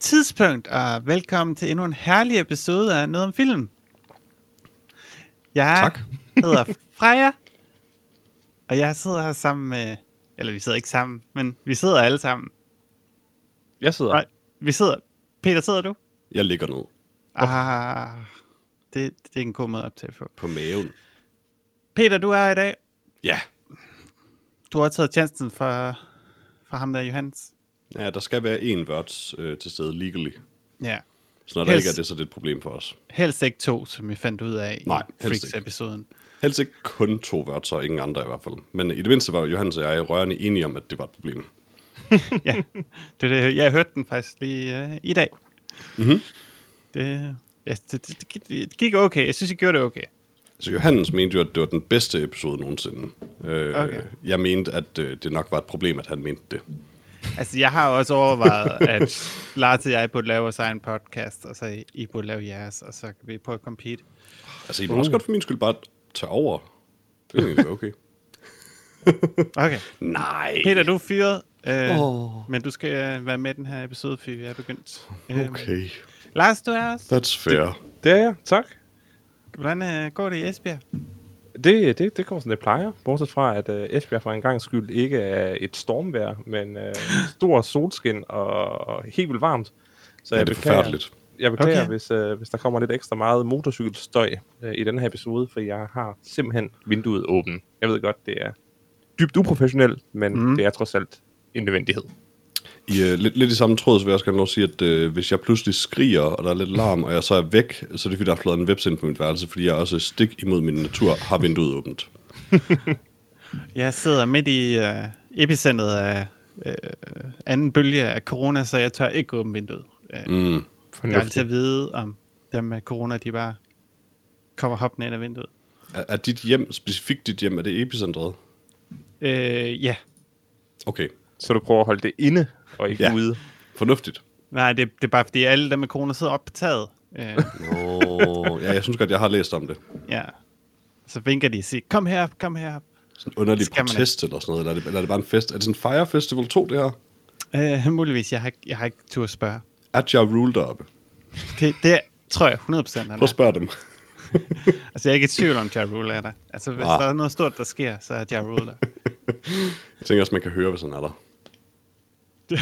Tidspunkt, og velkommen til endnu en herlig episode af Noget om Film. Jeg Tak. hedder Freja, og jeg sidder her sammen med... Eller vi sidder ikke sammen, men vi sidder alle sammen. Jeg sidder. Nej, vi sidder... Peter, sidder du? Jeg ligger ned Ah, det, det er en god måde at optage på. på maven. Peter, du er i dag. Ja. Du har taget tjenesten for, for ham der, Johannes. Ja, der skal være én words øh, til stede legally. Ja. Så når der Helst- ikke er det, så er det et problem for os. Helst ikke to, som vi fandt ud af Nej, i ikke. Helst ikke kun to og ingen andre i hvert fald. Men i det mindste var Johannes og jeg rørende enige om, at det var et problem. ja, det, det, jeg hørte den faktisk lige uh, i dag. Mhm. Det, ja, det, det, det, det gik okay. Jeg synes, jeg gjorde det okay. Så Johannes mente jo, at det var den bedste episode nogensinde. Øh, Okay. Jeg mente, at øh, det nok var et problem, at han mente det. Altså, jeg har også overvejet, at Lars og jeg burde lave vores egen podcast, og så I, I burde lave jeres, og så kan vi prøve at compete. Altså, I må også godt for min skyld bare tage over. Det er okay. Okay. Nej. Peter, du er fyret, øh, Åh. men du skal øh, være med i den her episode, fordi vi er begyndt. Øhm, Okay, Lars, du er også. that's fair. Det er jeg, tak. Hvordan øh, går det i Esbjerg? Det, det, det går som det plejer, bortset fra, at uh, Esbjerg for en gang skyld ikke er et stormvejr, men uh, stor solskin og, og helt vildt varmt. Så Ja, jeg det er beklager, forfærdeligt. Jeg beklager Okay. hvis, uh, hvis der kommer lidt ekstra meget motorcykelstøj uh, i den her episode, for jeg har simpelthen vinduet åbent. Jeg ved godt, det er dybt uprofessionelt, men mm. det er trods alt en nødvendighed. I, uh, lidt, lidt i samme tråd, så vil jeg også gerne lov at sige, at uh, hvis jeg pludselig skriger, og der er lidt larm, og jeg så er væk, så er det fordi, der er flået en webs ind på mit værelse, fordi jeg også stik imod min natur har vinduet åbent. Jeg sidder midt i øh, epicentret af øh, anden bølge af corona, så jeg tør ikke åbne vinduet. Øh, Mm. Jeg er altid Fornuftigt. at vide, om dem med corona, de bare kommer hoppende ind ad vinduet. Er, er dit hjem, specifikt dit hjem, er det epicentret? Øh, ja. Okay, Så du prøver at holde det inde og ikke Ja. ude. fornuftigt. Nej, det, det er bare fordi alle dem med corona sidder oppe på taget. Øh, Nå, ja, jeg synes godt, jeg har læst om det. ja. Så vinker de og siger, kom herop, kom herop. Sådan en underlig Skal protest eller sådan noget, eller er, det, eller er det bare en fest? Er det sådan en Fire Festival 2, det her? Øh, muligvis, jeg har, ikke- jeg har ikke tur at spørge. Er Ja Rule deroppe? Det, det tror jeg 100% han Prøv er. at spørge dem. Altså, jeg er ikke i tvivl om, Ja Rule er der. Altså, hvis Ah. der er noget stort, der sker, så er Ja Rule der. Jeg tænker også, man kan høre, hvis han er der. Det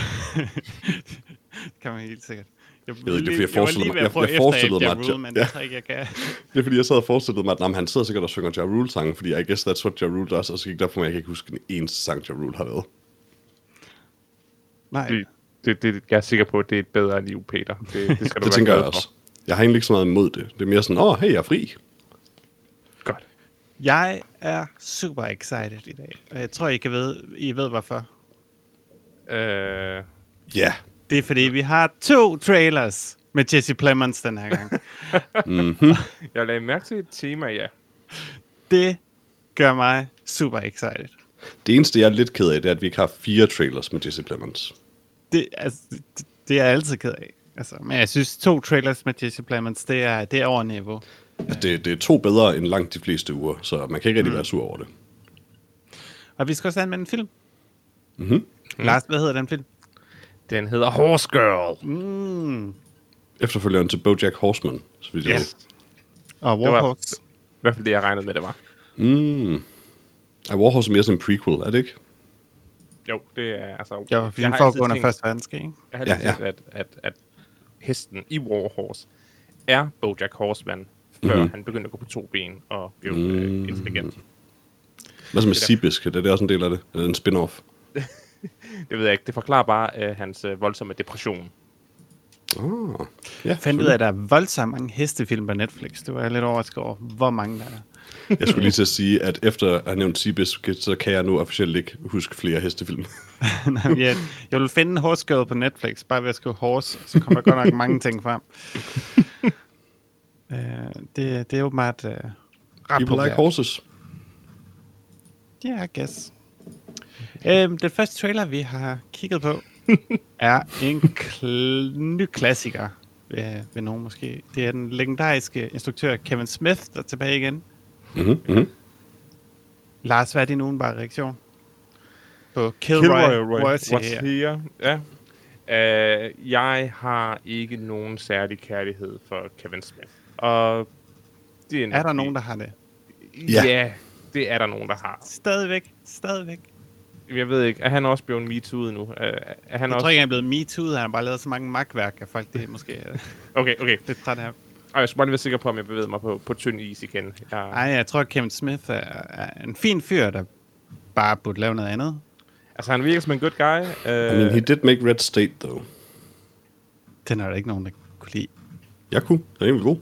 kan man helt sikkert. Jeg, ved ikke, det er, fordi jeg lige mig- jeg- jeg efter forestillede mig, at Rule, Ja- men ja. jeg tror ikke, jeg kan. Det er fordi, jeg sad og forestillede mig, at han sidder sikkert og synger Ja Rule sange, fordi I guess that's what Ja Rule does, og så gik der for mig, at jeg kan ikke huske en eneste sang, Ja Rule har lavet. Nej. Det, det, det, jeg er sikker på, at det er et bedre liv, Peter. Det, det skal du Det være tænker jeg også. For. Jeg har egentlig ikke så meget imod det. Det er mere sådan, åh, hey, jeg er fri. Godt. Jeg er super excited i dag. Og jeg tror, I, kan ved, I ved hvorfor. Øh, Ja. Det er fordi, vi har to trailers med Jesse Plemons den her gang. jeg lagde mærke til et tema, ja. det gør mig super excited. Det eneste, jeg er lidt ked af, det er, at vi ikke har fire trailers med Jesse Plemons. Det, altså, det, det er jeg altid ked af. Altså, men jeg synes, to trailers med Jesse Plemons, det er, det er over niveau. Altså, det, det er to bedre end langt de fleste uger, så man kan ikke rigtig være sur over det. Og vi skal også anmelde en film. Mhm. Lars, hvad hedder den film? Den hedder Horse Girl. Mm. Efterfølgeren til Bojack Horseman, så vidt jeg Yes. Og Det var-. I hvert fald det, jeg regnede med, det var. ved. Mm. Er Warhorse mere sådan en prequel, er det ikke? Jo, det er altså... Ja, fordi jeg foregår altid under tænkt- Første Verdenskrig, ikke? Jeg har Ja, tænkt, at, at, at hesten i Warhorse er Bojack Horseman, før Mhm. mm-hmm. han begyndte at gå på to ben og blev øh, intelligent. Hvad så med Det er- det også en del af det? Eller en spin-off? Det ved jeg ikke. Det forklarer bare øh, hans øh, voldsomme depression. Ah. Ja, fandt ud af, at der er voldsomt mange hestefilm på Netflix. Det var jeg lidt overrasket over, hvor mange der er. Jeg skulle lige til at sige, at efter at have nævnt Seabisk, så kan jeg nu officielt ikke huske flere hestefilm. Nej, jeg, jeg vil finde en horse girl på Netflix, bare ved at skrive horse, så kommer der godt nok mange ting frem. uh, det, det er åbenbart uh, ret People like populært. horses. Ja, yeah, I guess. Øhm, den første trailer, vi har kigget på, er en kl- ny klassiker, ved, ved nogen måske. Det er den legendariske instruktør Kevin Smith, der er tilbage igen. Mm-hmm, mm-hmm. Lars, hvad er din udenbare reaktion? På Kilroy, Kilroy Roy Royalty was her. here. Ja. Uh, jeg har ikke nogen særlig kærlighed for Kevin Smith. Og det er, Er der nogen, der har det? Ja. Ja. det er der nogen, der har. Stadigvæk, stadigvæk. Jeg ved ikke, er han også blevet MeToo'et nu? Er han Jeg også... tror ikke, han er blevet MeToo, han har bare lavet så mange magtværk, at folk det er måske Okay, okay. lidt træt af. Ej, jeg skal bare lige være sikker på, om jeg bevæger mig på, på tynd is igen. Jeg, Nej, jeg tror, at Kevin Smith er, er en fin fyr, der bare burde lave noget andet. altså, han virker som en good guy. Uh, I mean, he did make Red State, though. Den er der ikke nogen, der kunne lide. Jeg kunne. Den er egentlig god.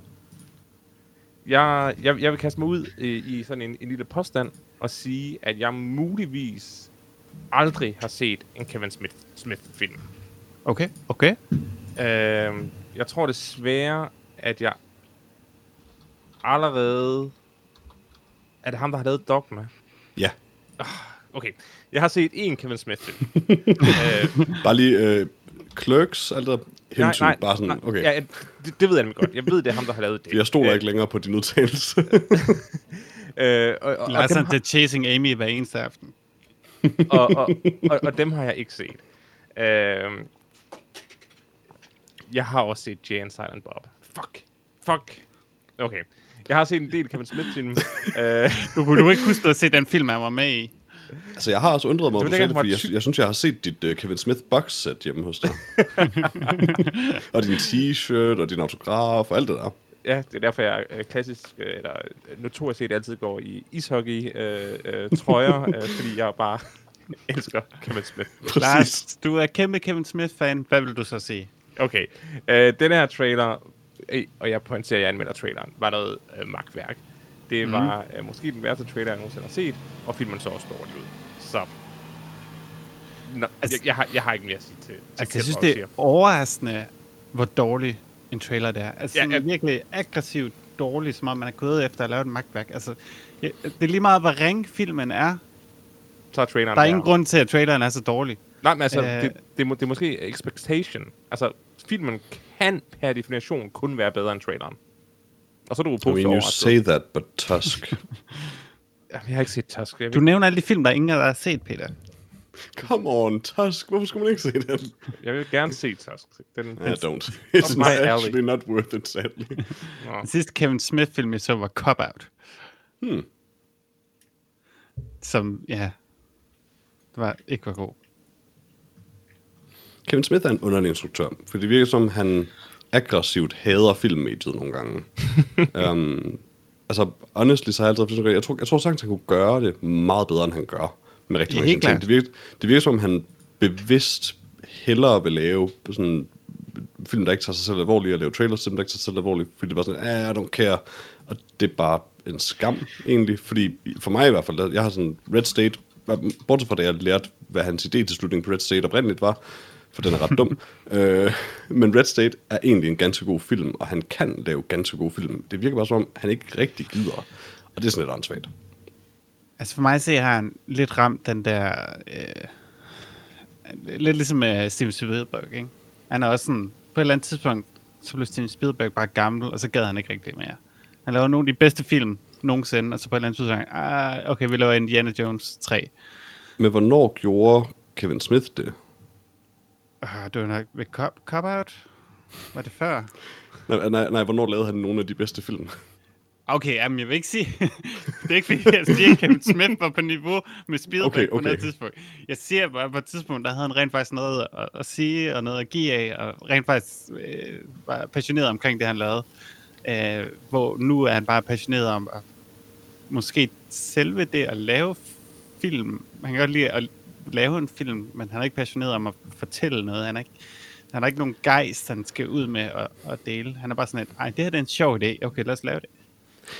jeg, jeg, jeg vil kaste mig ud i, i sådan en, en lille påstand og sige, at jeg muligvis aldrig har set en Kevin Smith, Smith-film. Okay, okay. Øh, jeg tror desværre, at jeg allerede... Er det ham, der har lavet Dogma? Ja. Okay, jeg har set én Kevin Smith-film. øh, Bare lige øh, Clerks, altså hensyn. Bare sådan, nej, okay. Ja, det, det ved jeg nemlig godt. Jeg ved, det er ham, der har lavet det. Jeg stoler Øh, ikke længere på din udtalelse. Øh, og, og, og, Lars har, The Chasing Amy hver eneste aften. og, og, og, og dem har jeg ikke set. Øh, jeg har også set Jay and Silent Bob. Fuck. Fuck. Okay. Jeg har set en del Kevin Smith-film. øh, Du kunne du ikke huske at se den film, han var med i. altså, jeg har også undret mig, Det det, fordi jeg, jeg synes, jeg har set dit uh, Kevin Smith box set hjemme hos dig. og din t-shirt, og din autograf, og alt det der. ja, det er derfor, jeg øh, klassisk, øh, eller øh, notorisk set altid går i ishockey øh, øh, trøjer, øh, fordi jeg bare elsker Kevin Smith. Præcis. Lars, du er kæmpe Kevin Smith-fan. Hvad vil du så sige? Okay. Øh, den her trailer, og jeg pointerer, at jeg anmelder traileren, var noget øh, magtværk. Det mm. var øh, måske den værste trailer, jeg nogensinde har set, og filmen så også dårligt ud. Så... Nå, Altså- jeg, jeg, har, jeg har ikke mere at sige til, til Altså, jeg synes, det er overraskende, hvor dårlig en trailer det er. Altså, Ja, ja. virkelig aggressivt dårlig, som om man er gået efter at lave et magtværk. Altså, det er lige meget, hvor ring filmen er. Så er traileren Der er der. ingen grund til, at traileren er så dårlig. Nej, men altså, Øh. det, det, må- det er måske expectation. Altså, filmen kan per definition kun være bedre end traileren. Og så er du I positivt mean, you overrasket. say that, but Tusk. Jamen, Jeg har ikke set Tusk. Jeg, Du nævner alle de film, der ingen af jer har set, Peter. Come on, Tusk. Hvorfor skulle man ikke se den? jeg vil gerne se Tusk. Den, den, I don't. It's not alley. actually not worth it, sadly. Nå. Den sidste Kevin Smith-film, jeg så, var Cop Out. Hmm. Som, ja, det var ikke var god. Kevin Smith er en underlig instruktør, for det virker som, han aggressivt hader filmmediet nogle gange. um, altså, honestly, så har jeg altid jeg tror, jeg tror sagtens, han kunne gøre det meget bedre, end han gør med rigtig mange ting. Det virker, det virker som, han bevidst hellere vil lave sådan film, der ikke tager sig selv alvorligt, og lave trailers til dem, der ikke tager sig selv alvorligt, fordi det bare sådan, ah, I don't care. Og det er bare en skam, egentlig, fordi for mig i hvert fald, jeg har sådan Red State, bortset fra det, jeg lærte, hvad hans idé til slutningen på Red State oprindeligt var, for den er ret dum. øh, men Red State er egentlig en ganske god film, og han kan lave ganske gode film. Det virker bare som om, han ikke rigtig gider. Og det er sådan lidt åndssvagt. Altså for mig se, har han lidt ramt den der... Øh, lidt ligesom uh, Steven Spielberg, ikke? Han er også sådan... På et eller andet tidspunkt, så blev Steven Spielberg bare gammel, og så gad han ikke rigtig mere. Han laver nogle af de bedste film nogensinde, og så på et eller andet tidspunkt, ah, okay, vi laver Indiana Jones 3. Men hvornår gjorde Kevin Smith det? Uh, det var nok ved Cop, Cop Out? Var det før? Nej, nej, nej, hvornår lavede han nogle af de bedste film? Okay, jamen jeg vil ikke sige... det er ikke fordi, jeg siger, at Kevin Smith var på niveau med Spielberg Okay, på noget okay. tidspunkt. Jeg siger bare, på et tidspunkt, der havde han rent faktisk noget at, at sige, og noget at give af, og rent faktisk øh, var passioneret omkring det, han lavede. Øh, hvor nu er han bare passioneret om at, måske selve det at lave film. Han kan godt lide at lave en film, men han er ikke passioneret om at fortælle noget. Han er ikke, han har ikke nogen gejst, han skal ud med at, at dele. Han er bare sådan et, ej, det her det er en sjov idé. Okay, lad os lave det.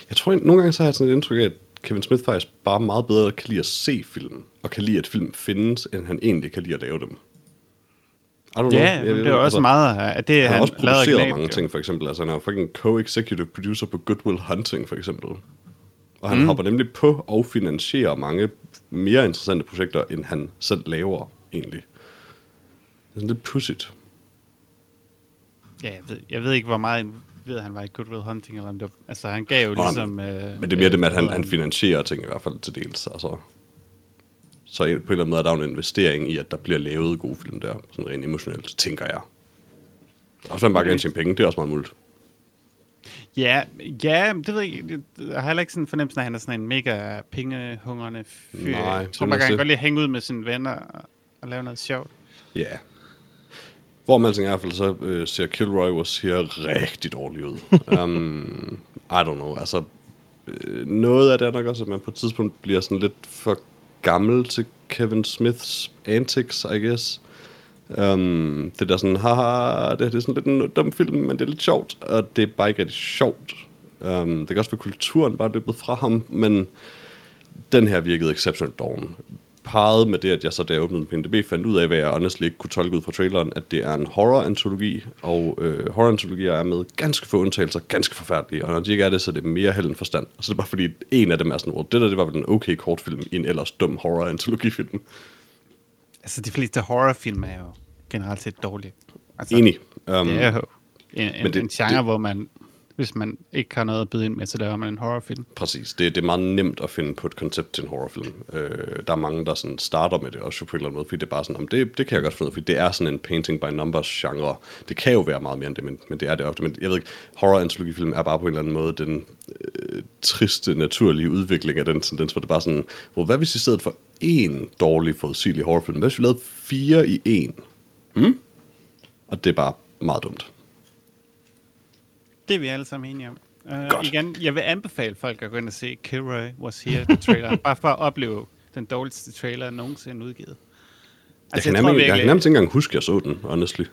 Jeg tror, at nogle gange så har jeg sådan et indtryk af, at Kevin Smith faktisk bare meget bedre kan lide at se film, og kan lide, at film findes, end han egentlig kan lide at lave dem. Don't know. Ja, Jeg det er også altså, meget af det, Han har han, også lavede produceret mange jo. ting, for eksempel. Altså, han er fucking co-executive producer på Good Will Hunting, for eksempel. Og han mm. hopper nemlig på og finansierer mange mere interessante projekter, end han selv laver, egentlig. Det er sådan lidt pudsigt. Ja, jeg ved, jeg ved ikke, hvor meget ved, han var i Good Will Hunting, eller om det var, altså han gav jo ligesom... Øh, Men det er mere det med, at han, øh, han finansierer ting i hvert fald til dels. Altså. Så på en eller anden måde er der jo en investering i, at der bliver lavet gode film der, sådan rent emotionelt, tænker jeg. Og så han bare gerne tjene penge, det er også meget muligt. Ja, ja, det ved jeg ikke. Jeg har heller ikke sådan en fornemmelse af, at han er sådan en mega pengehungrende fyr. Nej, jeg tror han kan godt lide at hænge ud med sine venner og, og lave noget sjovt. Ja. Yeah. Hvor man i hvert fald så øh, ser Kilroy was her rigtig dårlig ud. um, I don't know, altså øh, noget af det er nok også, at man på et tidspunkt bliver sådan lidt for gammel til Kevin Smiths antics, I guess. Um, det der sådan, haha, det, det er sådan lidt en dum film, men det er lidt sjovt, og det er bare ikke rigtig sjovt. Um, det kan også være kulturen bare løbet fra ham, men den her virkede exceptionelt doven. Parret med det, at jeg så da jeg åbnede min NDB, fandt ud af, hvad jeg honestly ikke kunne tolke ud fra traileren, at det er en horror-antologi, og øh, horror-antologier er med ganske få undtagelser, ganske forfærdelige, og når de ikke er det, så er det mere held end forstand. Og så er det bare fordi, en af dem er sådan, det der, det var vel en okay kortfilm i en ellers dum horror-antologifilm. Altså, de fleste horrorfilm er jo generelt set dårlige. Altså, Enig. Um, Det er jo en, en, det- en genre, det- hvor man, hvis man ikke har noget at byde ind med, så laver man en horrorfilm. Præcis. Det, det er meget nemt at finde på et koncept til en horrorfilm. Øh, der er mange, der sådan starter med det også på en eller anden måde, fordi det er bare sådan, "Jamen, det, det kan jeg godt finde ud af, fordi det er sådan en painting by numbers genre. Det kan jo være meget mere end det, men, men det er det ofte. Men jeg ved ikke, horror-antologifilm er bare på en eller anden måde den øh, triste, naturlige udvikling af den tendens, hvor det bare sådan, well, hvad hvis i stedet for én dårlig, forudsigelig horrorfilm, hvad hvis vi lavede fire i en? Hmm? Og det er bare meget dumt. Det er vi alle sammen enige om. Uh, Godt. igen, jeg vil anbefale folk at gå ind og se Kilroy Was Here, trailer, bare for at opleve den dårligste trailer nogensinde udgivet. Altså, jeg, kan nærmest, jeg kan nærmest ikke engang huske, at jeg så den, honestly.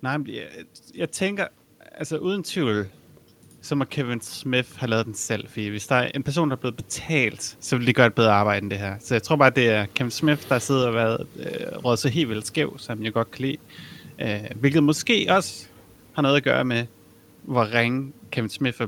Nej, men jeg, jeg tænker, altså uden tvivl, så må Kevin Smith have lavet den selv, fordi hvis der er en person, der er blevet betalt, så vil de gøre et bedre arbejde end det her. Så jeg tror bare, det er Kevin Smith, der sidder og været øh, råd så helt vildt skæv, som jeg godt kan lide. Øh, hvilket måske også har noget at gøre med, hvor ringe Kevin Smith er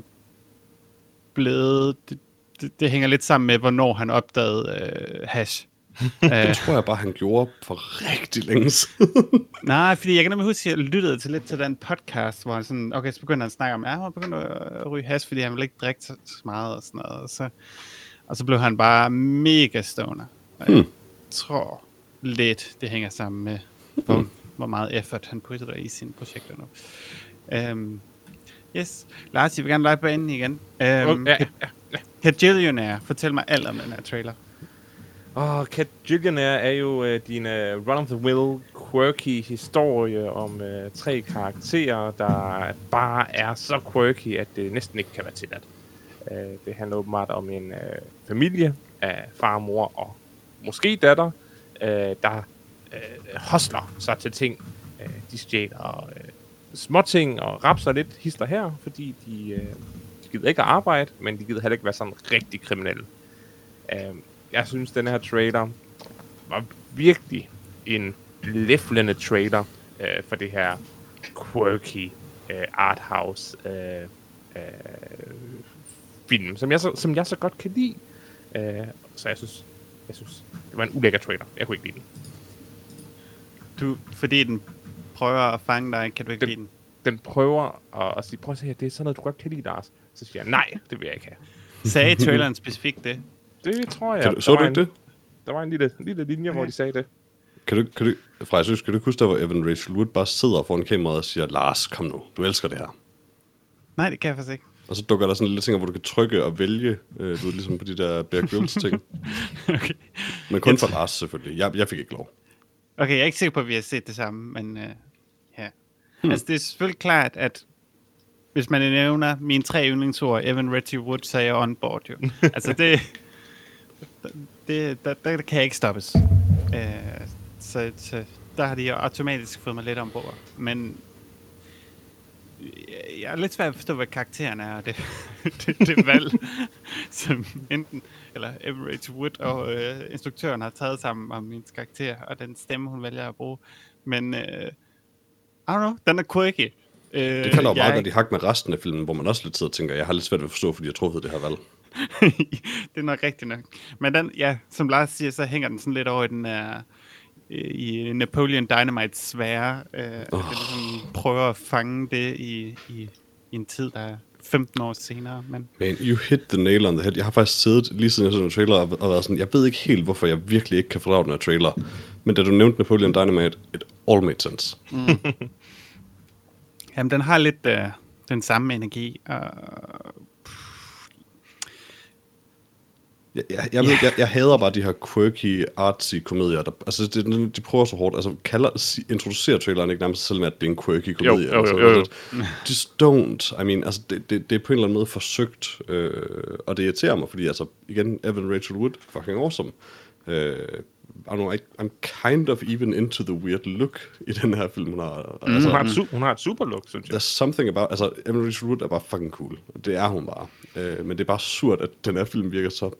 blevet. Det, det, det hænger lidt sammen med, hvornår han opdagede øh, hash. øh, Det tror jeg bare, han gjorde for rigtig længe siden. Nej, fordi jeg kan nemlig huske, at jeg lyttede til lidt til den podcast, hvor han sådan, okay, så begyndte han at snakke om, ja, han begyndte at ryge hash, fordi han ville ikke drikke så meget og sådan noget. Og så, og så blev han bare mega stoner. Og jeg Hmm. tror lidt, det hænger sammen med, hvor, hvor meget effort han putter i sine projekter nu. Um, yes. Lars, jeg vil gerne lege på enden igen. Um, ja, ja. Kajillionaire, fortæl mig alt om den her trailer. Og Cat Jillionaire er jo øh, din øh, run-of-the-mill, quirky historie om øh, tre karakterer, der bare er så quirky, at det næsten ikke kan være tilladt. Øh, det handler åbenbart om en øh, familie af far, mor og måske datter, øh, der øh, hostler sig til ting. Øh, de stjæler øh, småting og rapser lidt hister her, fordi de, øh, de gider ikke at arbejde, men de gider heller ikke være sådan rigtig kriminelle. Øh, jeg synes, den her trailer var virkelig en læflende trailer øh, for det her quirky øh, arthouse øh, øh, film, som jeg, så, som jeg så godt kan lide. Øh, så jeg synes, jeg synes, det var en ulækker trailer. Jeg kunne ikke lide den. Du, fordi den prøver at fange dig, kan du ikke Den- lide den? Den prøver at, at sige, prøv at se her, det er sådan noget, du godt kan lide, Lars. Så siger jeg, nej, det vil jeg ikke have. Sagde traileren specifikt det? Det tror jeg. Kan du, der så var du en, ikke det? Der var en lille, lille linje, hvor Okay. de sagde det. Kan du, kan du, fra jeg synes, kan du huske, der hvor Evan Rachel Wood bare sidder foran kameraet og siger, Lars, kom nu, du elsker det her. Nej, det kan jeg faktisk ikke. Og så dukker der sådan en lille ting, hvor du kan trykke og vælge, øh, du ved, ligesom på de der Bear Grylls ting. okay. Men kun for Lars selvfølgelig. Jeg, jeg fik ikke lov. okay, jeg er ikke sikker på, at vi har set det samme, men uh, ja. Hmm. Altså, det er selvfølgelig klart, at hvis man nævner mine tre yndlingsord, Evan Retty Wood, så er jeg on board jo. altså, det, det der, der, kan jeg ikke stoppes. Uh, så, så der har de automatisk fået mig lidt ombord. Men jeg- er lidt svært at forstå, hvad karakteren er, og det, det, det valg, som enten, eller Everett Wood og øh, instruktøren har taget sammen om min karakter, og den stemme, hun vælger at bruge. Men, øh, I don't know, den er quirky. Øh, Det kan jo meget er godt i hak med resten af filmen, hvor man også lidt sidder og tænker, jeg har lidt svært ved at forstå, fordi jeg truffet det her valg. det er nok rigtigt nok. Men den, ja, som Lars siger, så hænger den sådan lidt over i den er i Napoleon Dynamite svære. Øh, oh. Det ligesom prøver at fange det i, i, i en tid, der er 15 år senere. Men... Man, you hit the nail on the head. Jeg har faktisk siddet lige siden jeg så den trailer og, og været sådan, jeg ved ikke helt, hvorfor jeg virkelig ikke kan fordrage den her trailer. Men da du nævnte Napoleon Dynamite, it all made sense. Mm. Jamen, den har lidt øh, den samme energi. Og... Jeg, jeg, jeg, yeah. jeg, jeg hader bare de her quirky, artsy komedier. Der, altså, det, de prøver så hårdt. Altså, kalder, introducerer traileren ikke nærmest selv med, at det er en quirky komedie. Jo, jo, jo, jo. Altså, just don't. I mean, altså, det, det, det er på en eller anden måde forsøgt. Øh, og det irriterer mig, fordi altså, igen, Evan Rachel Wood, fucking awesome. Øh, I know, I, I'm kind of even into the weird look i den her film. Hun har, mm, altså, hun, har et, hun har et super look, synes jeg. There's something about, altså Emily Wood er bare fucking cool. Det er hun bare. Uh, men det er bare surt, at den her film virker så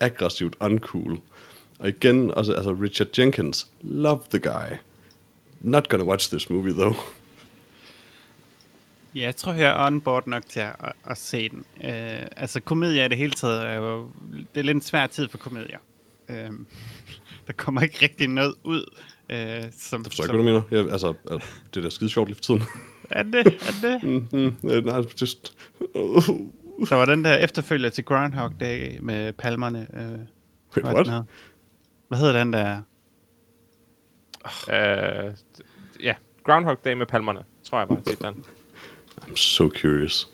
aggressivt uncool. Og igen, altså, altså Richard Jenkins, love the guy. Not gonna watch this movie, though. Ja, jeg tror, jeg er on board nok til at, at, at se den. Uh, altså, komedier i det hele taget er jo... Det er lidt en svær tid for komedier. Uh, der kommer ikke rigtig noget ud. Øh, som, det forstår ikke, hvad du mener. Ja, altså, det er da skide sjovt lige for tiden. er det? Er det? mm-hmm. Nej, just... Der var den der efterfølger til Groundhog Day med palmerne. Øh, Wait, what? Hvad, hvad hedder den der? Oh. Uh, ja, Groundhog Day med palmerne, tror jeg bare den. I'm so curious.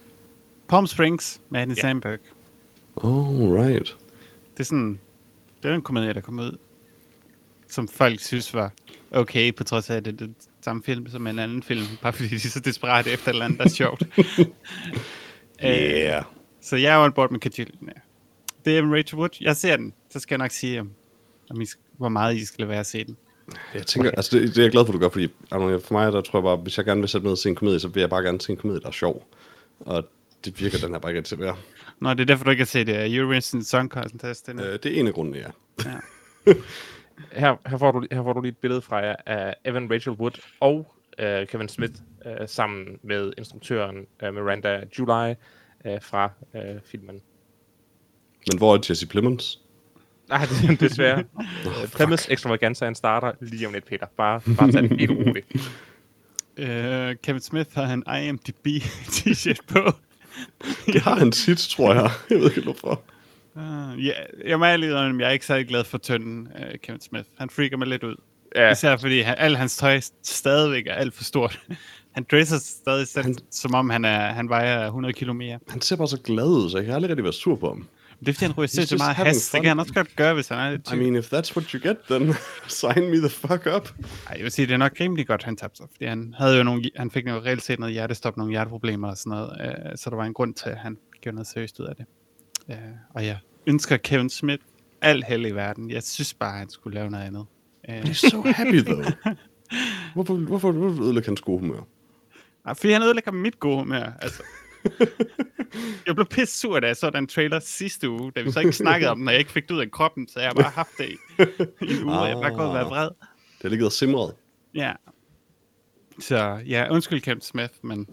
Palm Springs med Andy yeah. Samberg. Oh, right. Det er sådan, det er en komedie, der kom ud som folk synes var okay, på trods af, at det er den samme film som en anden film, bare fordi de er så desperate efter et eller andet, der er sjovt. yeah. Uh, så jeg er on board med Kajillen, ja. Det er Rachel Wood. Jeg ser den. Så skal jeg nok sige, om, om I, hvor meget I skal være at se den. Jeg tænker, altså det, det er jeg glad for, du gør, fordi altså, for mig, der tror jeg bare, hvis jeg gerne vil sætte mig ned og se en komedie, så vil jeg bare gerne se en komedie, der er sjov. Og det virker den her bare ikke til at være. Nå, det er derfor, du ikke har set uh, Eurovision Song Contest. Uh, det er en af grundene, ja. ja. her, her, får du, her får du lige et billede fra af Evan Rachel Wood og uh, Kevin Smith uh, sammen med instruktøren uh, Miranda July uh, fra uh, filmen. Men hvor er Jesse Plemons? Nej, det er desværre. uh, Plemons Extravaganza han starter lige om lidt, Peter. Bare, bare tag det helt roligt. Uh, Kevin Smith har en IMDb t-shirt på. det har han tit, tror jeg. Jeg ved ikke hvorfor. Uh, ja, jeg må ærlig jeg er ikke særlig glad for tønden, uh, Kevin Smith. Han freaker mig lidt ud. Ja. Især fordi han, al hans tøj stadigvæk er alt for stort. han dresser stadig selv, han, som om han, er, han vejer 100 kilo mere. Han ser bare så glad ud, så jeg kan aldrig rigtig være sur på ham. Det er fordi, han ryger så meget has. Det kan han også godt gøre, hvis han er lidt I mean, if that's what you get, then sign me the fuck up. Ej, jeg vil sige, det er nok rimelig godt, han tabte sig. Fordi han, havde jo nogle, han fik jo reelt set noget hjertestop, nogle hjerteproblemer og sådan noget. Uh, så der var en grund til, at han gjorde noget seriøst ud af det. Uh, og ja, ønsker Kevin Smith alt held i verden. Jeg synes bare, at han skulle lave noget andet. He's so happy, though. hvorfor, hvorfor, hvorfor ødelægger hans gode humør? Ja, fordi han ødelægger mit gode humør, altså. jeg blev pisse sur, da jeg så den trailer sidste uge, da vi så ikke snakkede om den, og jeg ikke fik det ud af kroppen, så jeg har bare haft det i, i en uge, og jeg har bare gået og været vred. Det har ligget og simret. Ja. Så ja, undskyld Kevin Smith, men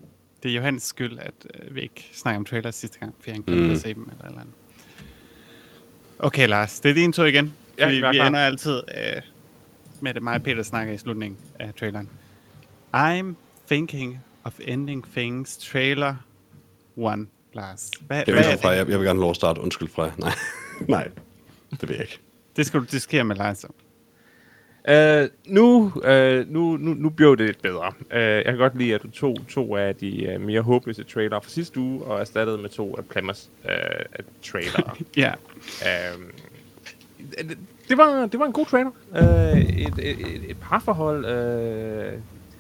det er Johannes skyld, at øh, vi ikke snakker om trailers sidste gang, fordi han glemte mm. se dem eller eller andet. Okay, Lars, det er din tur igen. Ja, vi, vi vi ender altid øh, med det, mig og Peter snakker i slutningen af traileren. I'm thinking of ending things trailer 1, Lars. Hvad, jeg, hvad er fra, jeg, jeg vil gerne lov at starte. Undskyld fra. Nej, nej, det vil jeg ikke. Det skal du diskutere med Lars Uh, nu, uh, nu, nu, nu blev det lidt bedre. Uh, jeg kan godt lide, at du tog to af de uh, mere håbløse trailer fra sidste uge, og erstattede med to af Plemmers uh, trailer. ja. Uh, det, var, det var en god trailer. Øh, et, et, et, parforhold, øh,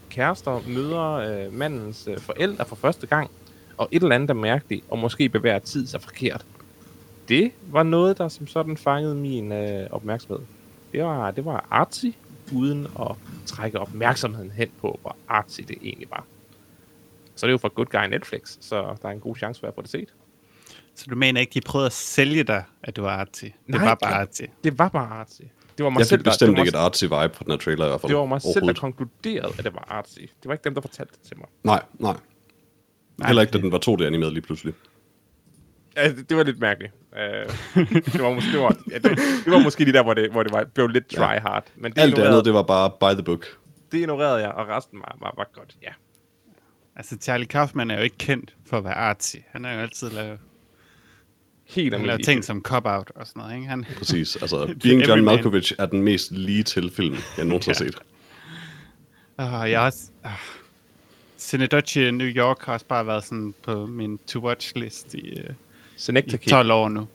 kærester møder øh, mandens øh, forældre for første gang, og et eller andet er mærkeligt, og måske bevæger tid sig forkert. Det var noget, der som sådan fangede min øh, opmærksomhed det var, det var artsy, uden at trække opmærksomheden hen på, hvor artsy det egentlig var. Så det er jo for Good Guy Netflix, så der er en god chance for at få det set. Så du mener ikke, de prøvede at sælge dig, at det var artsy? Det Nej, var bare artsy? det var bare artsy. Det var mig jeg selv, fik bestemt der, ikke et artsy vibe på den her trailer i hvert fald. Det var mig selv, der konkluderede, at det var artsy. Det var ikke dem, der fortalte det til mig. Nej, nej. nej Heller ikke, da den var 2D-animeret lige pludselig. Ja, det, det var lidt mærkeligt. Uh, det, var måske, det, var, ja, det, det var måske de der, hvor det, hvor det var, blev lidt try hard. Men det Alt det andet, det var bare by the book. det ignorerede jeg, og resten var, var, var godt, ja. Altså, Charlie Kaufman er jo ikke kendt for at være artsy. Han har jo altid lavet, Helt almindelig. ting som Cop-Out og sådan noget, ikke? Han, Præcis. Altså, Being John. Malkovich er den mest lige til film, jeg nogensinde har set. og jeg har også... Uh, Cinedoche New York har også bare været sådan på min to-watch-list i, uh, i Synecdoche. 12 år nu.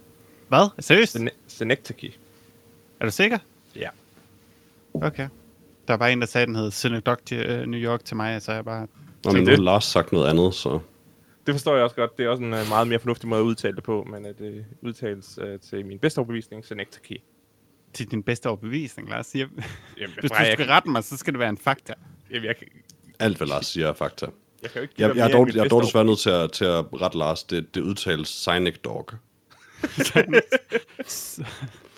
Hvad? Seriøst? Syne- Synecdoche. Er du sikker? Ja. Okay. Der er bare en, der sagde, den hed Cinedoche uh, New York til mig, så jeg bare... Nå, men nu har Lars sagt noget andet, så... Det forstår jeg også godt. Det er også en uh, meget mere fornuftig måde at udtale det på, men at det udtales uh, til min bedste overbevisning, Synecdoche. Til din bedste overbevisning, Lars. Jeg, Jamen, hvis du jeg, skal rette mig, så skal det være en fakta. Jamen, jeg, kan- Alt, hvad Lars siger, er fakta. jeg kan jo ikke Jeg, jeg, er dog, jeg er dog desværre nødt til at, til at rette Lars. Det, det udtales Sonic Dog.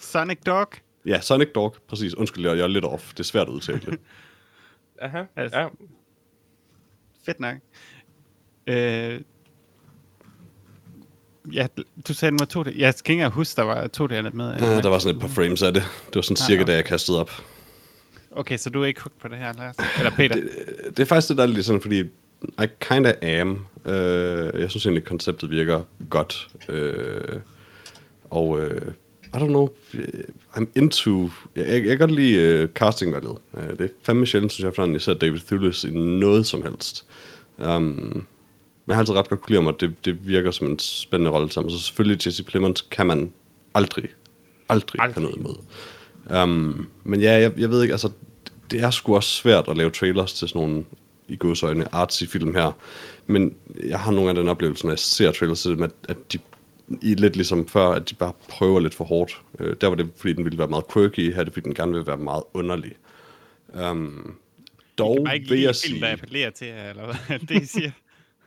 Sonic Dog? Ja, Sonic Dog, præcis. Undskyld, jeg, jeg er lidt off. Det er svært at udtale det. Aha, Altså, ja. Fedt nok. Øh, ja, du sagde, den var to Jeg skal ikke huske, der var to d med. Ja, der var sådan et par frames af det. Det var sådan cirka, da jeg kastede op. Okay, så du er ikke hooked på det her, Lars? Eller Peter? Det, det er faktisk det, der er lidt sådan, fordi I kinda am. Uh, jeg synes egentlig, konceptet virker godt. Uh, og uh, I don't know, øh, I'm into... Jeg, jeg, jeg kan godt lide uh, castingvalget. Uh, det er fandme sjældent, synes jeg, jeg ser David Thewlis i noget som helst. Um, jeg har altid ret godt kunne lide ham, og det, det virker som en spændende rolle sammen. Så selvfølgelig Jesse Plemons kan man aldrig, aldrig, aldrig. have noget imod. Um, men ja, jeg, jeg ved ikke, altså, det er sgu også svært at lave trailers til sådan nogle i godsøjne artsy film her. Men jeg har nogle af den oplevelse, når jeg ser trailers til dem, at, at de i lidt ligesom før, at de bare prøver lidt for hårdt. Øh, der var det, fordi den ville være meget quirky, her er det, fordi den gerne vil være meget underlig. Um, dog Jeg bare ikke vil jeg film, sige... der appellerer til eller hvad det, I siger?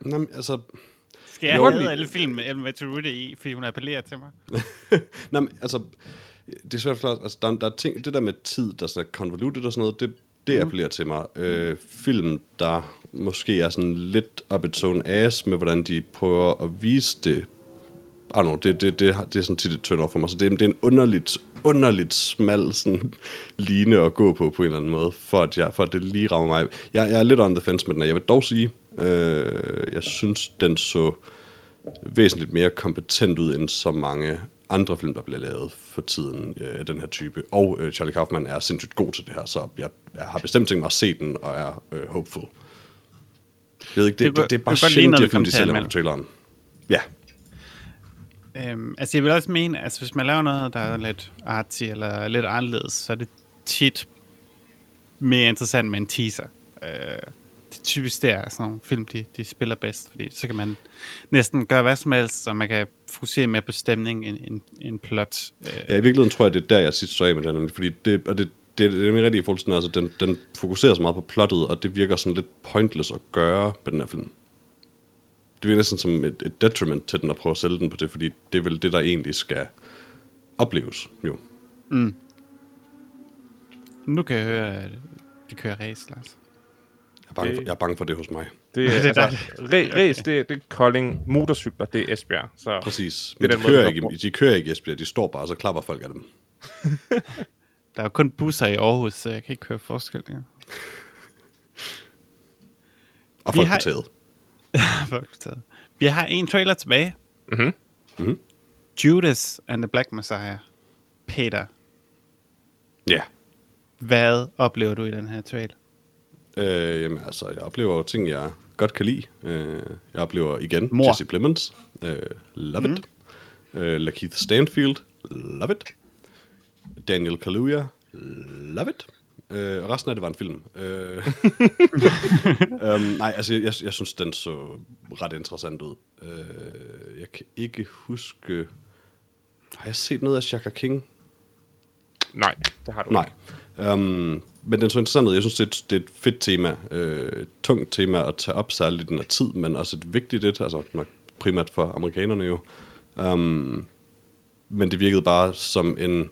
Nå, altså, Skal jeg have alle film med Ellen Rutte i, fordi hun appellerer til mig? Nå, men, altså, det er svært at forklare. Altså, der, der er ting, det der med tid, der er convoluted og sådan noget, det, det appellerer til mig. Øh, film, der måske er sådan lidt up its own ass med, hvordan de prøver at vise det. I know, det, det, det, det er sådan tit et off for mig. Så det, er- det er en underligt, underligt smal sådan, line at gå på på en eller anden måde, for at, jeg, for at det lige rammer mig. Jeg, jeg er lidt on the fence med den, og jeg vil dog sige, øh, jeg synes, den så væsentligt mere kompetent ud end så mange andre film, der bliver lavet for tiden øh, af den her type. Og øh, Charlie Kaufman er sindssygt god til det her, så jeg, jeg har bestemt tænkt mig at se den, og er øh, hopeful. Jeg ved ikke, det, Det det, det, er bare sjældent, her film, de sælger at på traileren. Ja, Øhm, altså jeg vil også mene, altså hvis man laver noget, der er lidt artsy eller lidt anderledes, så er det tit mere interessant med en teaser. Øh, typisk der, sådan nogle film, de, de spiller bedst, fordi så kan man næsten gøre hvad som helst, så man kan fokusere mere på stemning end, end, end plot. Øh, ja, i virkeligheden tror jeg, det er der, jeg sidst så af med den, fordi det, og det, det, det er mere rigtigt i forhold altså, den, den fokuserer så meget på plottet, og det virker sådan lidt pointless at gøre på den her film. Det virker næsten som et, et detriment til den at prøve at sælge den på det, fordi det er vel det, der egentlig skal opleves, jo. nu kan jeg høre, at de kører race, Lars. Jeg er bange, for, Det- jeg er bange for det hos mig. Det er, Det er altså, re, ræs, det, det er Kolding. Motorcykler, det er Esbjerg. Så Præcis. Det Men er de den måde, kører, det ikke, de kører ikke i Esbjerg, de står bare, og så klapper folk af dem. Der er jo kun busser i Aarhus, så jeg kan ikke høre forskel. Ja. Og folk har- på taget. Fuck, Vi har en trailer tilbage. Mhm. Mhm. Judas and the Black Messiah. Peter, Ja. hvad oplever du i den her trailer? Øh, jamen, altså, jeg oplever jo ting, jeg godt kan lide. Øh, jeg oplever igen Mor. Jesse Plemons. Øh, love it. Øh, Lakeith Stanfield. Love it. Daniel Kaluuya. Love it. Øh, og resten af det var en film. Øh, um, nej, altså, jeg, jeg, jeg synes, den så ret interessant ud. Øh, jeg kan ikke huske... Har jeg set noget af Shaka King? nej, det har du Nej. ikke. Um, men den så interessant ud. Jeg synes, det er et, det er et fedt tema. Øh, et tungt tema at tage op, særligt i den her tid, men også et vigtigt et, altså nok primært for amerikanerne jo. Um, men det virkede bare som en...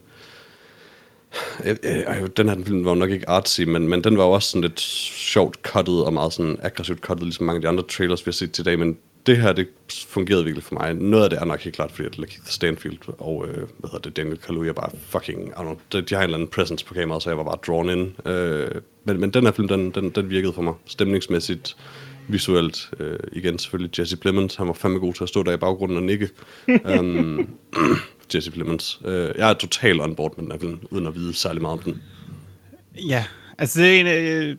Øh, øh, den her film var jo nok ikke artsy, men, men den var jo også sådan lidt sjovt cuttet og meget sådan aggressivt cuttet, ligesom mange af de andre trailers, vi har set til i dag, men det her, det fungerede virkelig for mig. Noget af det er nok helt klart, fordi at Lakeith Stanfield og, øh, hvad hedder det, Daniel Kaluuya bare fucking, I don't know, de, de har en eller anden presence på kameraet, så jeg var bare drawn in. Øh, men, men den her film, den, den, den virkede for mig. Stemningsmæssigt, visuelt. Øh, igen selvfølgelig Jesse Plemons, han var fandme god til at stå der i baggrunden og nikke. um, Jesse Plemons. Øh, jeg er totalt on board med den her film, uden at vide særlig meget om den. Ja, altså det er en, øh,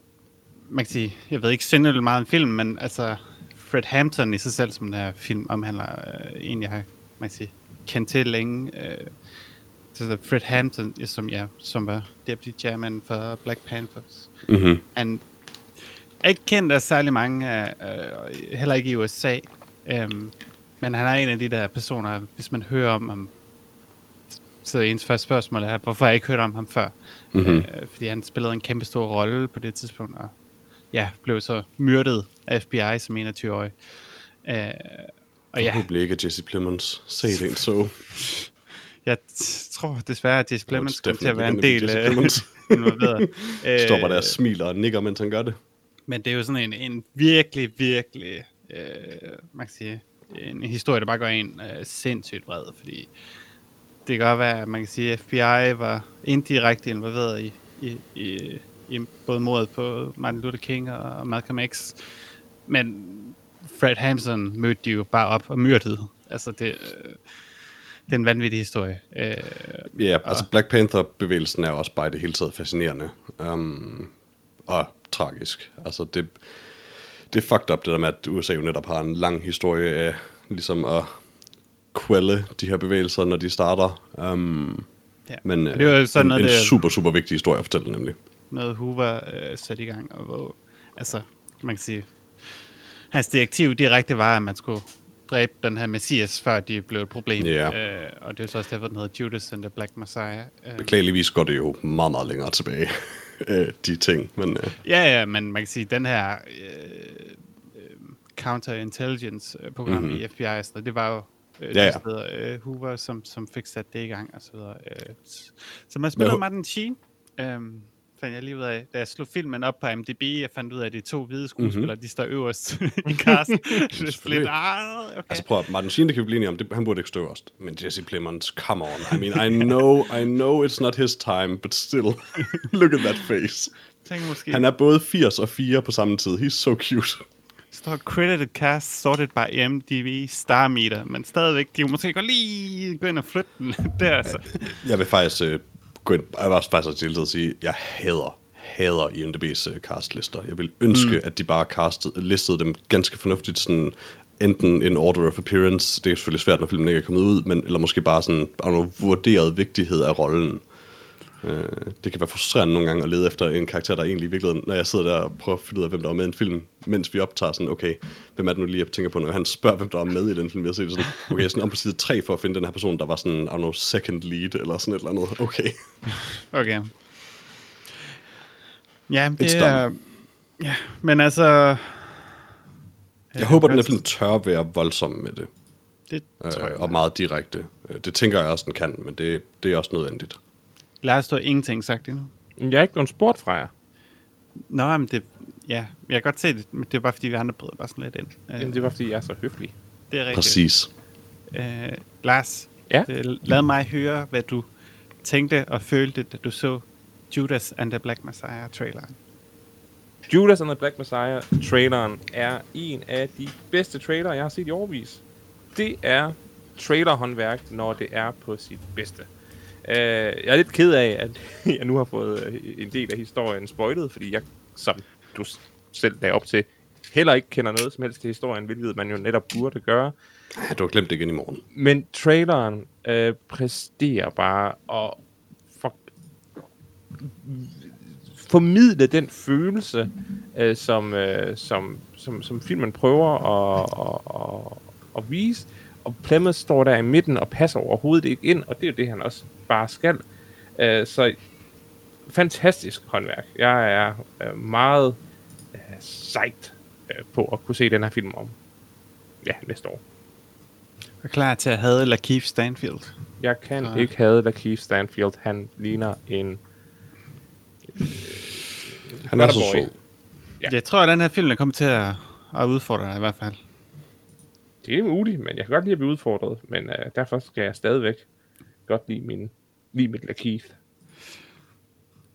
man kan sige, jeg ved ikke synderligt meget om film, men altså Fred Hampton i sig selv, som den her film omhandler, øh, en jeg har, man kan sige, kendt til længe. Øh, så Fred Hampton, som, ja, som var deputy chairman for Black Panthers. Mm-hmm. Han er ikke kendt af særlig mange, øh, heller ikke i USA. Øhm, men han er en af de der personer, hvis man hører om ham, så ens første spørgsmål er, hvorfor har jeg ikke hørt om ham før? Mm-hmm. Øh, fordi han spillede en kæmpe stor rolle på det tidspunkt, og ja, blev så myrdet af FBI som 21-årig. Øh, og ja, af Jesse Plemons. Se det en så. jeg tror desværre, at Jesse Plemons kommer til at være en del af involveret. Øh, bare der og smiler og nikker, mens han gør det. Men det er jo sådan en, en virkelig, virkelig, øh, man kan sige, en historie, der bare går en øh, sindssygt vred, fordi det kan godt være, at man kan sige, at FBI var indirekte involveret i, i, i, i både mordet på Martin Luther King og Malcolm X, men Fred Hampton mødte de jo bare op og myrdede. Altså, det, øh, det er en vanvittig historie. Øh, Ja, altså Black Panther-bevægelsen er også bare i det hele taget fascinerende. Um, og tragisk. Altså det, det er fucked up, det der med, at USA jo netop har en lang historie af ligesom at quelle de her bevægelser, når de starter. Um, Ja. Men det var jo sådan en, noget, en det- super, super vigtig historie at fortælle, nemlig. Noget Hoover øh, satte i gang, og hvor, altså, man kan sige, hans direktiv direkte var, at man skulle dræbe den her messias, før de blev et problem. Ja. Øh, og det er så også derfor, den hedder Judas and the Black Messiah. Øh, Beklageligvis går det jo meget, meget længere tilbage, øh, de ting. Men øh, ja, ja, men man kan sige, den her øh, øh, counterintelligence-program Mhm. mm-hmm. i FBI, så det var jo øh, Ja, ja, ja. øh, Hoover, som, som fik sat det i gang, og så videre. Øh, så man spiller Martin Sheen, øh, fandt jeg lige ud af, da jeg slog filmen op på IMDb, jeg fandt ud af, at de to hvide skuespillere, Mhm. mm-hmm. de står øverst i casten. er lidt, ah, okay. altså prøv at, Martin Sheen, det kan vi blive enige om, det, han burde ikke stå øverst. Men Jesse Plemons, come on. I mean, I know, I know it's not his time, but still, look at that face. Tænk måske, Han er både 80 og 4 på samme tid. He's so cute. står credited cast, sorted by IMDb, star meter, men stadigvæk, de måske godt lige gå ind og flytte den lidt der, altså. Jeg vil faktisk øh, gå ind, jeg også faktisk til at sige, jeg hader, hader IMDb's øh, castlister. Jeg vil ønske, mm. at de bare castede, listede dem ganske fornuftigt, sådan enten in order of appearance, det er selvfølgelig svært, når filmen ikke er kommet ud, men, eller måske bare sådan, know, vurderet vigtighed af rollen. Øh, det kan være frustrerende nogle gange at lede efter en karakter, der egentlig i virkeligheden, når jeg sidder der og prøver at finde ud af, hvem der var med i en film, mens vi optager sådan, okay, hvem er det nu lige, jeg tænker på, når han spørger, hvem der var med i den film, jeg ser sådan, okay, jeg er sådan om på side 3 for at finde den her person, der var sådan, I don't know, second lead, eller sådan et eller andet, okay. Okay. Ja, det er... Ja, men altså... Jeg håber, den her film tør være voldsom med det, Det tror øh, jeg. og meget direkte. Øh, Det tænker jeg også, den kan, men det, det er også nødvendigt. Lars, du har ingenting sagt endnu. Jeg er ikke blevet spurgt fra jer. Nå, men det... Ja, jeg kan godt se det, men det er bare fordi, vi andre bryder bare sådan lidt ind. Jamen, det var, fordi jeg er så høflig. det er rigtigt. Præcis. Øh, Lars, Ja? øh, lad mig høre, hvad du tænkte og følte, da du så Judas and the Black Messiah traileren. Judas and the Black Messiah traileren er en af de bedste trailer, jeg har set i overvis. Det er trailerhåndværk, når det er på sit bedste. Uh, jeg er lidt ked af, at jeg nu har fået øh, en del af historien spoilet, fordi jeg, som du selv lagde op til, heller ikke kender noget som helst til historien, hvilket man jo netop burde gøre. Ja, du har glemt det igen i morgen. Men traileren øh, præsterer bare og for, formidle den følelse, øh, som, øh, som, som, som filmen prøver at, at, at, at vise. Og Plymouth står der i midten og passer overhovedet ikke ind, og det er jo det, han også bare skal. Øh, så fantastisk håndværk. Jeg er øh, meget øh, sejt øh, på at kunne se den her film om ja, næste år. Er klar til at have Lakeith Stanfield? Jeg kan Så- ikke have Lakeith Stanfield. Han ligner en... Han er så sød. Ja. Jeg tror, at den her film er kommet til at, at udfordre dig i hvert fald. Det er muligt, men jeg kan godt lide at blive udfordret. Men uh, derfor skal jeg stadigvæk godt lide, min, lide mit Lakeith.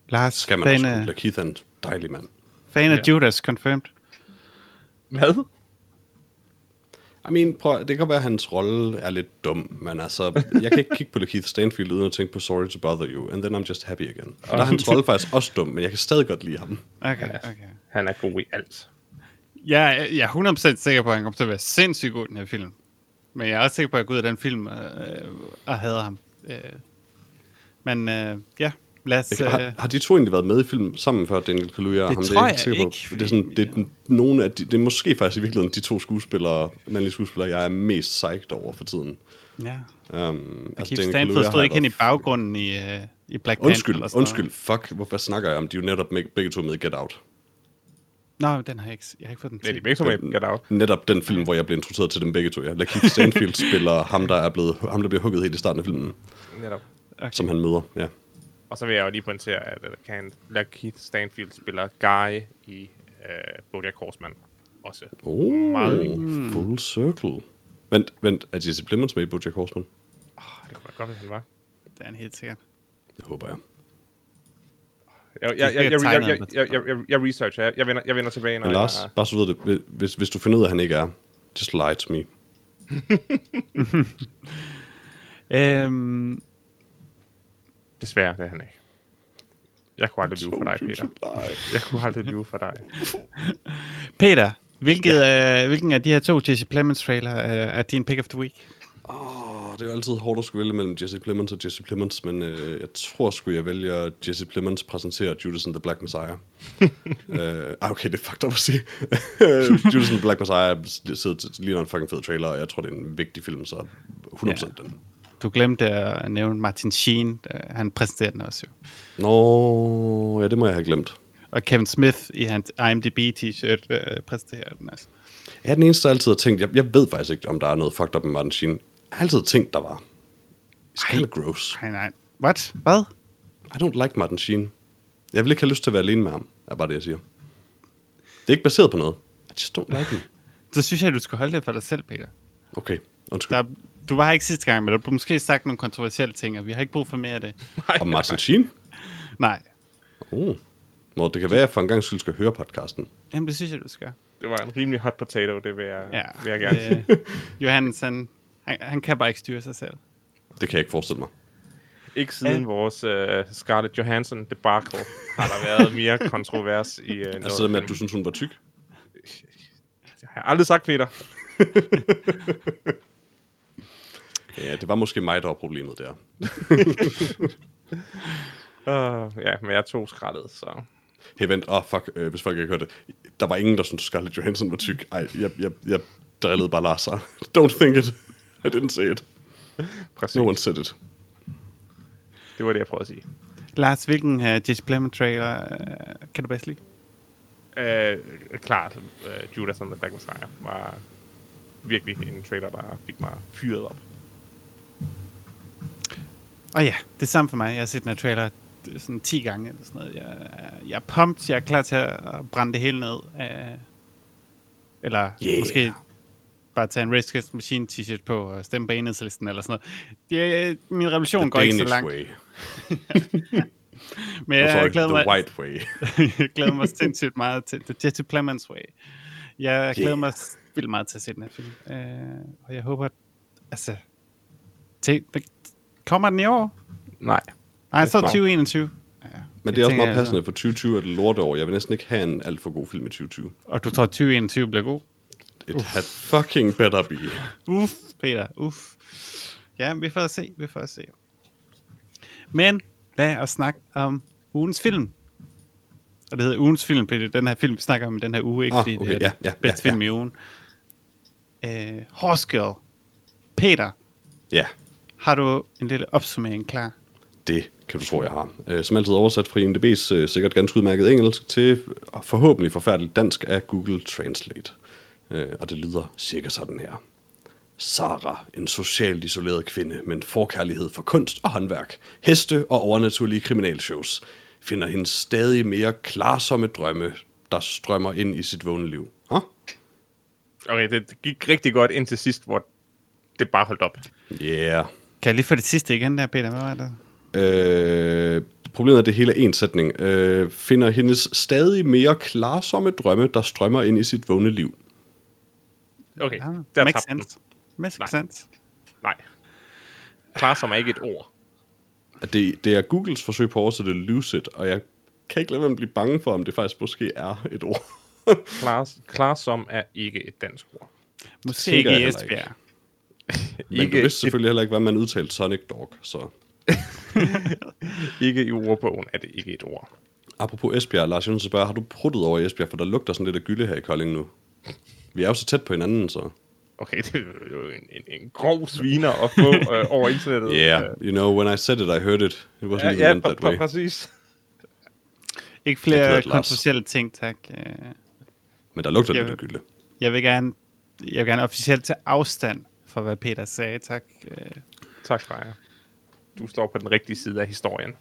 Lars, Skal man fan, også af, lade Keith er en dejlig mand. fan af Ja. Judas confirmed. Hvad? I mean, prøv, det kan være, at hans rolle er lidt dum, men altså, jeg kan ikke kigge på Lakeith Stanfield uden at tænke på Sorry to Bother You, and then I'm just happy again. Og der er hans rolle faktisk også dum, men jeg kan stadig godt lide ham. Okay, okay. Han er god i alt. Jeg, er- jeg er 100% sikker på, at han kommer til at være sindssygt god i den her film. Men jeg er også sikker på, at jeg går ud af den film øh, og hader ham. Øh, men øh, ja, lad os... Jeg kan, har, Øh, har de to egentlig været med i film sammen før Daniel Kaluuya og Det ham? tror er jeg ikke, Det er, sådan, det, er den- nogle af de, det er måske faktisk i virkeligheden de to skuespillere, mandlige skuespillere, jeg er mest psyched over for tiden. ja. Um, Altså, Keith Stanfield stod ikke hen i baggrunden i, øh, i Black Panther. Undskyld, eller sådan noget. undskyld, fuck, hvorfor snakker jeg om? De er jo netop med, begge to med Get Out. Nå, den har jeg ikke, jeg har ikke fået den Ja, de til. er begge to med Get Out. Netop den film, hvor jeg blev introduceret til dem begge to. Ja. Lakeith Stanfield spiller ham, der er blevet, ham, der bliver hugget helt i starten af filmen, Netop. Okay. som han møder. Ja. Og så vil jeg jo lige pointere, at uh, kan Lakeith Stanfield spiller Guy i uh, Bojack Horseman også. Oh, Meget. full circle. Vent, vent, er Jesse Plemons med i Bojack Horseman? Oh, det kunne være godt, hvis han var. Det er han helt sikkert. Det håber jeg. Jeg, jeg, jeg, jeg, jeg, researcher. Jeg, jeg, vender, jeg vender tilbage, når Men Lars, jeg... bare så du ved det, hvis, hvis du finder ud af, at han ikke er, just lie to me. Øhm, Desværre, det er han ikke. Jeg kunne aldrig lyve for dig, Peter. Jeg kunne aldrig lyve for dig. Peter, hvilket, ja. øh, hvilken af de her to Jesse Plemons trailer øh, er din pick of the week? Åh, det er jo altid hårdt at skulle vælge mellem Jesse Plemons og Jesse Plemons, men øh, jeg tror sgu, jeg vælger Jesse Plemons præsenterer Judas and the Black Messiah. øh, ah, okay, det er fucked up at sige. Judas and the Black Messiah sidder lige en fucking fed trailer, og jeg tror, det er en vigtig film, så 100% Ja. den. Du glemte at nævne Martin Sheen. Han præsenterer den også jo. Nå, ja, det må jeg have glemt. Og Kevin Smith i hans IMDb t-shirt øh, præsenterer den også. Jeg er den eneste, der altid har tænkt, jeg, jeg ved faktisk ikke, om der er noget fucked up med Martin Sheen. Jeg har altid tænkt, der var. It's kind of gross. Nej, nej. What? Hvad? I don't like Martin Sheen. Jeg vil ikke have lyst til at være alene med ham, er bare det, jeg siger. Det er ikke baseret på noget. I just don't like him. Så synes jeg, du skal holde det for dig selv, Peter. Okay, undskyld. Der, du var her ikke sidste gang, men du har måske sagt nogle kontroversielle ting, og vi har ikke brug for mere af det. Og Martin Sheen? Nej. Oh. Nå, det kan være, at jeg for en gang skyld skal høre podcasten. Jamen, det synes jeg, du skal. Det var en rimelig hot potato, det vil jeg, Ja. vil jeg gerne sige. Øh, Johannes, han, han, han kan bare ikke styre sig selv. Det kan jeg ikke forestille mig. Ikke siden Ja. vores uh, Scarlett Johansson debacle har der været mere kontrovers i uh. Altså det med, at du synes, hun var tyk? Jeg har aldrig sagt, Peter. Ja, det var måske mig, der var problemet der. Uh, ja, men jeg tog skraldet, så... Hey, vent. Åh, oh, fuck, øh, hvis folk ikke hørte det. Der var ingen, der syntes, Scarlett Johansson var tyk. Ej, jeg, jeg, jeg drillede bare Lars. Don't think it. I didn't say it. Præcis. No one said it. Det var det, jeg prøvede at sige. Lars, hvilken uh, Jesse Plemons trailer uh, kan du bedst lide? Uh, klart, uh, Judas and the Black Messiah var virkelig en trailer, der fik mig fyret op. Og ja, det er samme for mig. Jeg har set den her trailer øh, sådan 10 gange eller sådan noget. Jeg, er- jeg er pumped. Jeg er klar til at brænde det hele ned. Uh, eller Yeah. måske bare tage en Race Against Machine t-shirt på og stemme på enhedslisten eller sådan noget. Det, er- min revolution The går ikke så Danish langt. way. Men jeg, sorry, glæder the mig, white way. jeg glæder mig sindssygt meget til The Jesse Plemons Way. Jeg glæder Yeah. mig vildt meget til at se den her film. Uh, og jeg håber, at, altså, til, kommer den i år? Nej. Nej, så tror- 2021. Ja, Men det er også meget jeg passende, for 2020 er det lorteår. Jeg vil næsten ikke have en alt for god film i 2020. Og du tror, 2021 bliver god? It had fucking better be. Uff, Peter, uff. Ja, vi får se, vi får se. Men lad os snakke om ugens film. Og det hedder ugens film, fordi det er den her film, vi snakker om i den her uge, ikke Ah, okay, det er ja, ja, bedste ja, film i ugen. Uh, Horse Girl. Peter, Ja, har du en lille opsummering klar? det kan du tro, jeg har. Øh, Som altid oversat fra IMDb's øh, sikkert ganske udmærket engelsk til øh, forhåbentlig forfærdeligt dansk af Google Translate. Øh, Og det lyder cirka sådan her. Sara, en socialt isoleret kvinde med en forkærlighed for kunst og håndværk, heste og overnaturlige kriminalshows, finder hendes stadig mere klarsomme drømme, der strømmer ind i sit vågne liv. Huh? Okay, det gik rigtig godt indtil sidst, hvor det bare holdt op. Yeah. Kan jeg lige få det sidste igen der, Peter? Hvad var det? Øh, problemet er, at det hele er en sætning. Øh, finder hendes stadig mere klarsomme drømme, der strømmer ind i sit vågne liv. Okay, Ja, der makes den. sense. Makes Nej. sense. Nej. Klar som ikke et ord. At Det, det er Googles forsøg på at oversætte lucid, og jeg kan ikke lade være med at blive bange for, om det faktisk måske er et ord. Klar, klar som er ikke et dansk ord. Måske ikke jeg i Esbjerg. Men ikke du vidste selvfølgelig heller ikke, hvad man udtalte Sonic Dog, så... Ikke i ordbogen er det ikke et ord. Apropos Esbjerg, Lars Johnsen spørger, har du pruttet over i Esbjerg, for der lugter sådan lidt af gylde her i Kolding nu. Vi er jo så tæt på hinanden, så... Okay, det er jo en, en, en grov sviner at få øh, over internettet. Yeah, Øh, you know, when I said it, I heard it. It wasn't ja, even ja meant pr- that way. pr- præcis. Ikke er flere kontroversielle ting, tak. Øh, Men der lugter Jeg lidt af gylde. Jeg vil gerne, jeg vil gerne officielt tage afstand for, hvad Peter sagde, tak. Øh, Tak, Freja. Du står på den rigtige side af historien.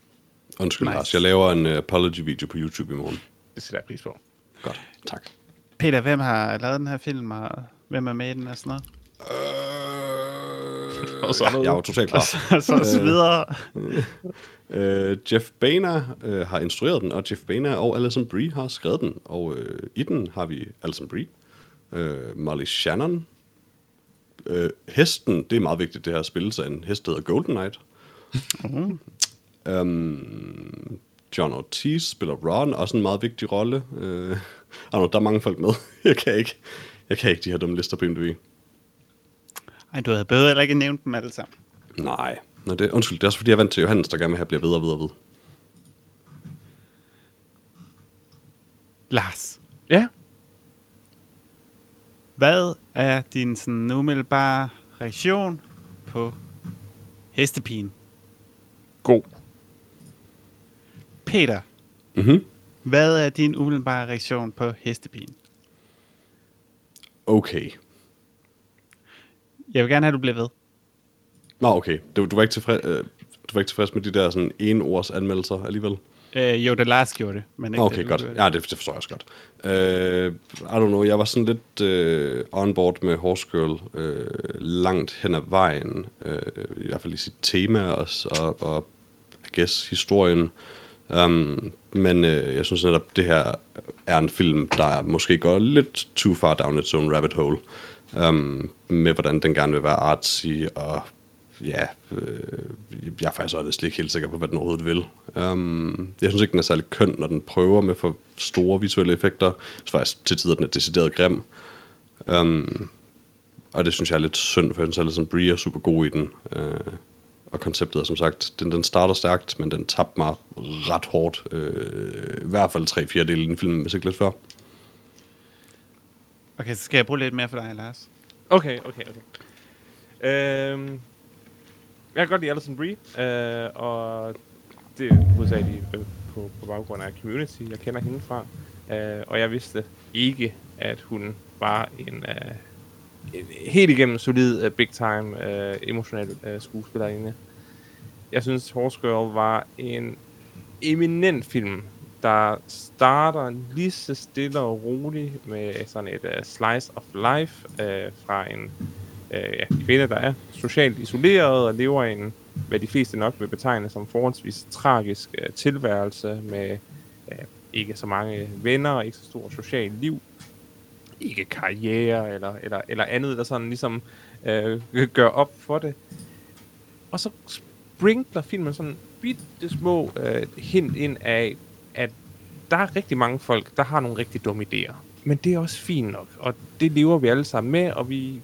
Undskyld, Nice. Lars. Jeg laver en uh, apology-video på YouTube i morgen. Det sætter jeg pris på. Godt, tak. Peter, hvem har lavet den her film, og hvem er med i den og sådan noget? Øh, Og så noget. jeg er jo totalt klar. Og så, så videre. Uh, Jeff Boehner uh, har instrueret den, og Jeff Boehner og Alison Brie har skrevet den. Og uh, i den har vi Alison Brie, uh, Molly Shannon. Uh, hesten, det er meget vigtigt, det her spil, så en hest der hedder Golden Knight. um, John Ortiz spiller Ron, også en meget vigtig rolle. Uh, know, der er mange folk med. jeg kan ikke, jeg kan ikke de her dumme lister på IMDb. Ej, du havde bedre heller ikke nævnt dem alle sammen. Nej. Nå, det, undskyld, det er også fordi, jeg er vant til Johannes, der gerne vil have bliver ved og ved og ved. Lars, Ja. hvad er din sådan umiddelbare reaktion på hestepigen? God. Peter, Mhm. hvad er din umiddelbare reaktion på hestepigen? Okay. Jeg vil gerne have, at du bliver ved. Nå, okay. Du, du, var ikke tilfreds, øh, du var ikke tilfreds med de der sådan en ords anmeldelser alligevel? Øh, jo, det Lars gjorde det, men ikke Okay, det, godt. Ja, det, det forstår jeg også godt. Øh, I don't know, jeg var sådan lidt øh, on board med Horse Girl øh, langt hen ad vejen. Øh, I hvert fald i sit tema også, og, og I guess historien. Um, men øh, jeg synes netop, det her er en film, der måske går lidt too far down its own rabbit hole. Um, med hvordan den gerne vil være artsy, og ja, øh, jeg er faktisk også slet ikke helt sikker på, hvad den overhovedet vil. Um, jeg synes ikke, den er særlig køn, når den prøver med for store visuelle effekter. Så faktisk til tider, den er decideret grim. Um, og det synes jeg er lidt synd, for jeg synes, at Alison Brie er super god i den. Uh, og konceptet er som sagt, den, den starter stærkt, men den tabte mig ret hårdt. Øh, I hvert fald tre fjerdedele i den film, hvis ikke lidt før. Okay, så skal jeg bruge lidt mere for dig, Lars. Okay, okay, okay. Øhm, jeg kan godt lide Alison Brie, øh, og det er hovedsageligt øh, på, på baggrund af Community, jeg kender hende fra. Øh, og jeg vidste ikke, at hun var en, øh, en helt igennem solid, uh, big time, uh, emotionel uh, skuespillerinde. Jeg synes, Horse Girl var en eminent film, der starter lige så stille og roligt med sådan et uh, slice of life uh, fra en uh, ja, kvinde, der er socialt isoleret og lever i en, hvad de fleste nok vil betegne som forholdsvis tragisk uh, tilværelse med uh, ikke så mange venner og ikke så stort socialt liv, ikke karriere eller, eller, eller andet, der sådan ligesom øh, gør op for det. Og så sprinkler filmen sådan bitte små øh, hint ind af, at der er rigtig mange folk, der har nogle rigtig dumme idéer. Men det er også fint nok, og det lever vi alle sammen med, og vi,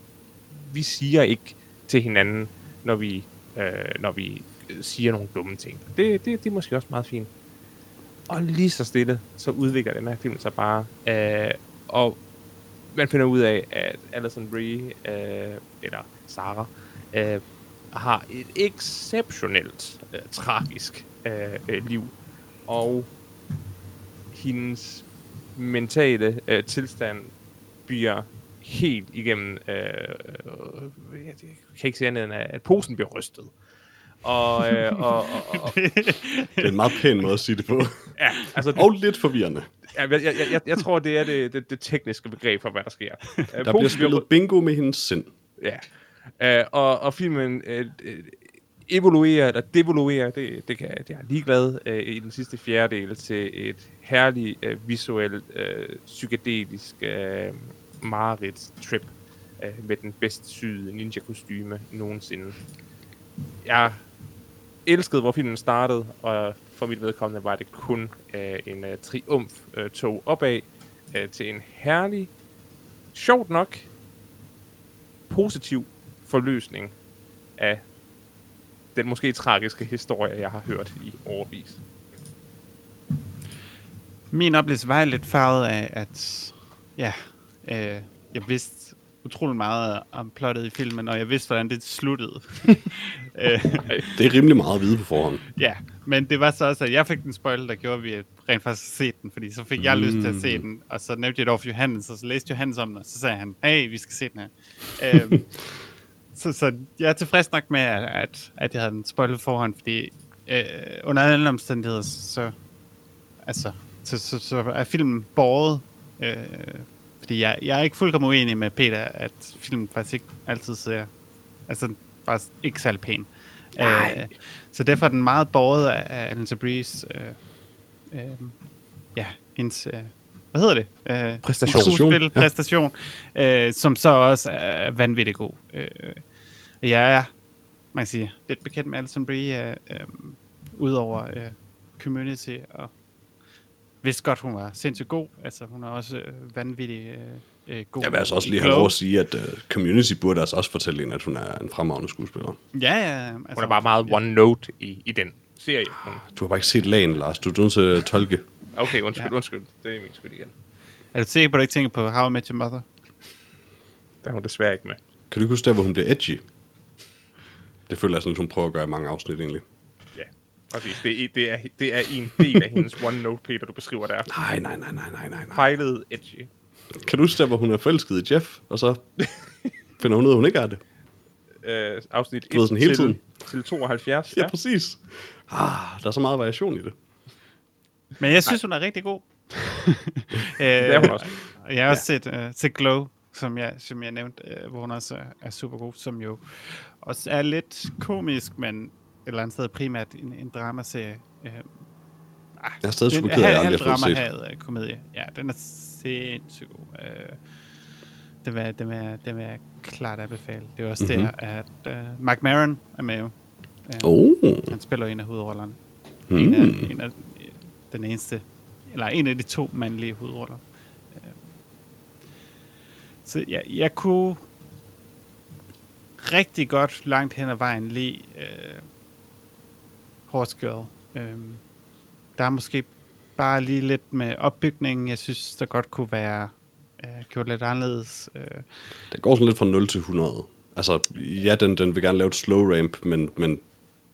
vi siger ikke til hinanden, når vi, øh, når vi siger nogle dumme ting. Det, det, det er måske også meget fint. Og lige så stille, så udvikler den her film sig bare, øh, og man finder ud af, at Alison Brie, øh, eller Sarah, øh, har et exceptionelt øh, tragisk øh, øh, liv, og hendes mentale øh, tilstand bliver helt igennem, øh, øh, jeg kan ikke sige andet end, at posen bliver rystet. Og, øh, og, og, og, Det er en meget pæn måde at sige det på. ja, altså, Og lidt forvirrende. Jeg, jeg, jeg, jeg tror, det er det, det, det tekniske begreb for, hvad der sker. Øh, Der bliver spillet bingo med hendes sind. Ja. Uh, og, og filmen uh, evoluerer, eller devoluerer, det, det kan det er jeg ligeglad uh, i den sidste fjerdedel til et herligt, uh, visuelt, uh, psykedelisk uh, mareridt-trip uh, med den bedst syede ninja-kostyme nogensinde. Jeg elskede, hvor filmen startede, og for mit vedkommende var det kun uh, en uh, triumf-tog opad uh, til en herlig, sjovt nok, positiv forløsning af den måske tragiske historie, jeg har hørt i overvis. Min oplevelse var lidt farvet af, at ja, øh, jeg vidste utrolig meget om plottet i filmen, og jeg vidste, hvordan det sluttede. øh, Det er rimelig meget at vide på forhånd. ja, men det var så også, at jeg fik den spoil, der gjorde, at vi rent faktisk set den, fordi så fik jeg lyst til at se den, og så nævnte jeg det over for Johannes, og så læste Johannes om den, og så sagde han, hey, vi skal se den her. øhm, så, så jeg er tilfreds nok med, at, at, at jeg havde den spoilet forhånd, fordi øh, under alle omstændigheder, så, altså, så, så, så er filmen båret, øh, fordi jeg, jeg er ikke fuldkommen uenig med Peter, at filmen faktisk ikke altid ser, altså faktisk ikke særlig pæn. Øh, så derfor er den meget båret af Alan Breeze, øh, øh, ja, hendes, øh, hvad hedder det? Øh, Præstation. Skuespil, Ja. præstation, øh, som så også er vanvittigt god. Øh, jeg er, man kan sige, lidt bekendt med Alison Brie, øh, øh, udover øh, Community, og vidste godt, hun var sindssygt god. Altså, hun er også øh, vanvittig øh, øh, god. Jeg vil altså også lige have lov at sige, at uh, Community burde altså også fortælle hende, at hun er en fremragende skuespiller. Ja, ja. Altså, Hun er bare meget one note i, i den serie. Hun- Du har bare ikke set lagen, Lars. Du er nødt til at tolke. Okay, undskyld, Ja. undskyld. Det er min skyld igen. Er du sikker på, at du ikke tænker på How I Met Your Mother? Der er hun desværre ikke med. Kan du ikke huske der, hvor hun bliver edgy? Det føler jeg sådan, at hun prøver at gøre i mange afsnit egentlig. Ja, præcis. Det er, det er, det er en del af hendes one note paper, du beskriver der. Nej, nej, nej, nej, nej, nej. nej. Pejlet edgy. Kan du huske der, hvor hun er forelsket i Jeff, og så finder hun ud af, hun ikke er det? Øh, afsnit Du ved, 1 sådan hele til, tiden. til 72. Ja, Ja. præcis. Ah, der er så meget variation i det. Men jeg synes, hun er rigtig god. Det er hun også. Og Jeg har også set, uh, set Glow, som jeg, som jeg nævnte, uh, hvor hun også er, er super god, som jo også er lidt komisk, men et eller andet sted primært en, en dramaserie. Uh, Jeg er stadig super ked af, at jeg har set. drama uh, komedie. Ja, den er sindssygt god. Uh, det vil, det, vil, det vil jeg klart anbefale. Det er også mm-hmm. Mhm. det, at uh, Mark Maron er med. Uh, Oh. Han spiller en af hovedrollerne. En, af, Mm. en af den eneste, eller en af de to mandlige hovedroller. Øh, Så jeg, jeg kunne rigtig godt langt hen ad vejen lide uh, Horse Girl. Um, der er måske bare lige lidt med opbygningen, jeg synes, der godt kunne være uh, gjort lidt anderledes. Uh, Det går sådan lidt fra 0 til 100. Altså, ja, den, den vil gerne lave et slow ramp, men, men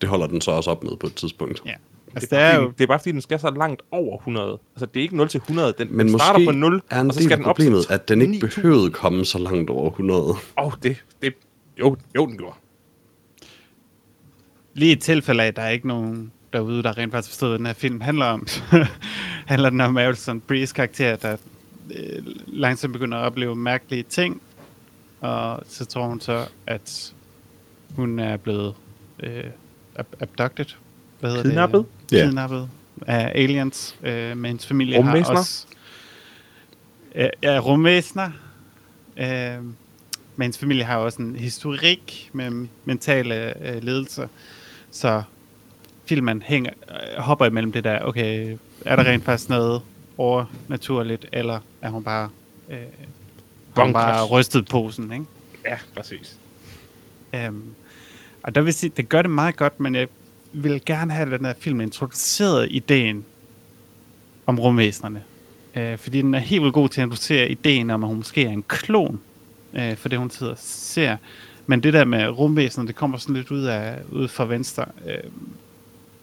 det holder den så også op med på et tidspunkt. ja. Det Altså, er, det er bare, jo, fordi, det er bare fordi, den skal så langt over 100. Altså, det er ikke 0 til 100. Den, Men den starter måske på 0, er en og så skal den op til problemet, at den ikke 9000. behøvede komme så langt over 100. Åh, oh, det, det, jo, jo, den gjorde. lige i tilfælde af, at der er ikke nogen derude, der rent faktisk forstod, hvad den her film handler om. handler den om Alison Brees karakter, der øh, langsomt begynder at opleve mærkelige ting, og så tror hun så, at hun er blevet øh, ab- abducted. Hvad hedder Kidnappet? det? Ja. Kidnappet af aliens, øh, men hendes familie har Rumvæsener? også... Øh, ja, rumvæsener. Øh, men hendes familie har også en historik med mentale øh, ledelser. Så filmen hænger, øh, hopper imellem det der, okay, er der rent faktisk noget overnaturligt, eller er hun bare, øh, har hun bare rystet posen, ikke? Ja, præcis. Um, og der vil sige, det gør det meget godt, men jeg vil gerne have den her film introduceret ideen om rumvæsenerne. Uh, fordi den er helt vildt god til at introducere ideen om, at hun måske er en klon, uh, for det hun sidder og ser. Men det der med rumvæsener, det kommer sådan lidt ud af ud fra venstre. Uh,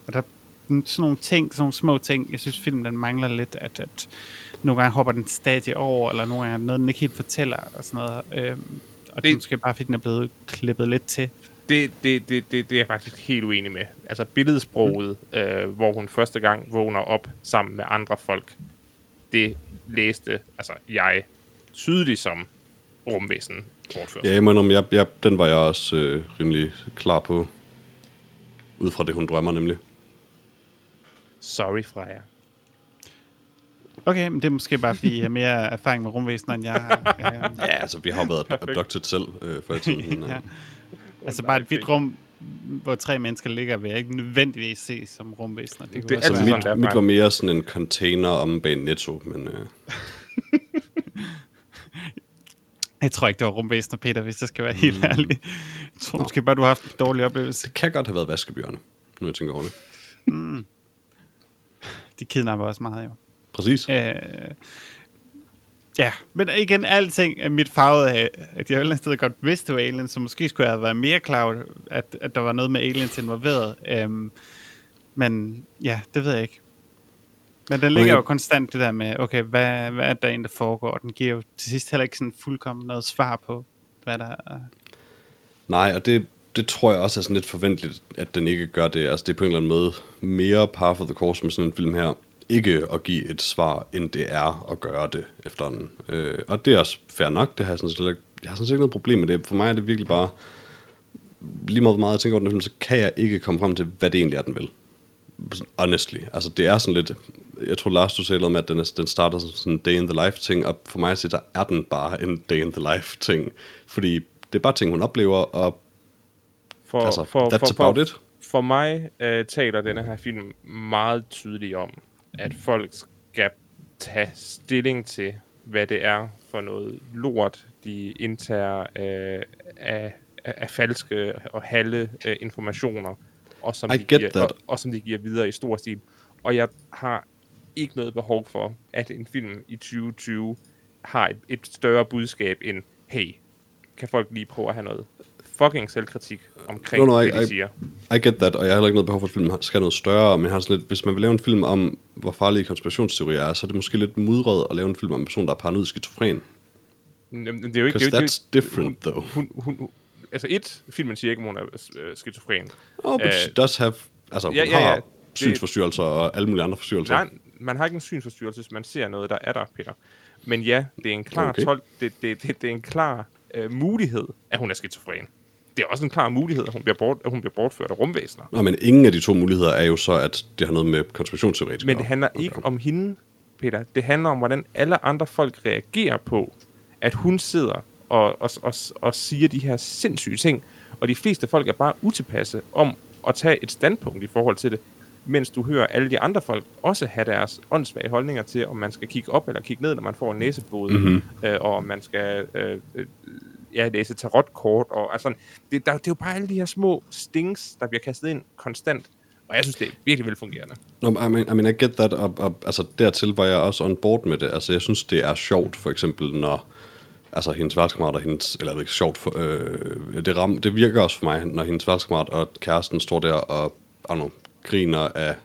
og der er sådan nogle ting, sådan nogle små ting, jeg synes filmen den mangler lidt, at, at nogle gange hopper den stadig over, eller nogle gange er noget, den ikke helt fortæller, og sådan noget. Uh, og det Det- måske bare, fordi den er blevet klippet lidt til Det, det, det, det, det er jeg faktisk helt uenig med. Altså billedsproget, mm. øh, hvor hun første gang vågner op sammen med andre folk, det læste altså jeg tydeligt som rumvæsen. Ja, indrømme, jeg, jeg, den var jeg også øh, rimelig klar på. Ud fra det, hun drømmer nemlig. Sorry, Freja. Okay, men det er måske bare, fordi I har mere erfaring med rumvæsener, end jeg har. Øh, Ja, altså, vi har jo været abducted selv øh, før i tiden. ja. ja. Altså bare et hvidt rum, hvor tre mennesker ligger, vil jeg ikke nødvendigvis se som rumvæsener. Det, Det er sådan, mit, mit var mere sådan en container om bag Netto, men øh, Jeg tror ikke, det var rumvæsener, Peter, hvis jeg skal være helt ærlig. Jeg tror måske bare, du har haft en dårlig oplevelse. det kan godt have været vaskebjørne, nu jeg tænker over det. De kidnapper også meget, jo. Præcis. Øh, ja, men igen, alting er mit farvet af, at jeg et eller andet sted godt vidste, det var aliens, så måske skulle jeg have været mere klar at, at der var noget med aliens involveret. Øhm, men ja, det ved jeg ikke. Men den ligger Okay. jo konstant det der med, okay, hvad, hvad er der egentlig, der foregår? Den giver jo til sidst heller ikke sådan fuldkommen noget svar på, hvad der er. Nej, og det, det tror jeg også er sådan lidt forventeligt, at den ikke gør det. Altså det er på en eller anden måde mere par for the course med sådan en film her. Ikke at give et svar, end det er at gøre det efter den. Øh, og det er også fair nok, det har jeg sådan set ikke, jeg har sådan set ikke noget problem med det. For mig er det virkelig bare, lige meget hvor meget jeg tænker over den film, så kan jeg ikke komme frem til, hvad det egentlig er, den vil. Honestly. Altså det er sådan lidt, jeg tror Lars, du sagde noget med, at den, er, den starter som sådan en day in the life ting, og for mig så der er den bare en day in the life ting. Fordi det er bare ting, hun oplever, og for, altså, for, that's for, about for, it. for mig øh, taler denne her film meget tydeligt om, at folk skal tage stilling til, hvad det er for noget lort, de indtager øh, af, af, af falske og halve øh, informationer, og som, I de giver, that. og, og som de giver videre i stor stil. Og jeg har ikke noget behov for, at en film i 2020 har et, et større budskab end, hey, kan folk lige prøve at have noget fucking selvkritik omkring No, no, det, I- de I- siger. I get that, og jeg har heller ikke noget behov for, at filmen skal noget større, men jeg har sådan lidt, hvis man vil lave en film om, hvor farlige konspirationsteorier er, så er det måske lidt mudret at lave en film om en person, der er paranoid skizofren. Jamen, det er jo ikke... Det er jo, that's det er different, though. hun, hun, hun, altså et, filmen siger ikke, om hun er øh, skizofren. Oh, but Øh, she does have, altså hun ja, ja, ja. har Det- synsforstyrrelser og alle mulige andre forstyrrelser. Nej, man har ikke en synsforstyrrelse, hvis man ser noget, der er der, Peter. Men ja, det er en klar, Okay. tolk, det, det, det, det er en klar øh, mulighed, at hun er skizofren. Det er også en klar mulighed, at hun bliver, bort, at hun bliver bortført af rumvæsener. Nå, men ingen af de to muligheder er jo så, at det har noget med konspirationsteori Men det handler ikke om hende, Peter. Det handler om, hvordan alle andre folk reagerer på, at hun sidder og, og, og, og siger de her sindssyge ting. Og de fleste folk er bare utilpasse om at tage et standpunkt i forhold til det, mens du hører alle de andre folk også have deres åndssvage holdninger til, om man skal kigge op eller kigge ned, når man får en næsebode, mm-hmm. øh, og om man skal øh, øh, ja, læse tarotkort. Og, altså, det, der, det er jo bare alle de her små stings, der bliver kastet ind konstant. Og jeg synes, det er virkelig velfungerende. No, I mean, I mean, I get that, og, og altså dertil var jeg også on board med det. Altså, jeg synes, det er sjovt, for eksempel, når altså, hendes værtskammerat og hendes, eller det er ikke sjovt, for, øh, det, ram, det virker også for mig, når hendes værtskammerat og kæresten står der og, I don't know, griner af,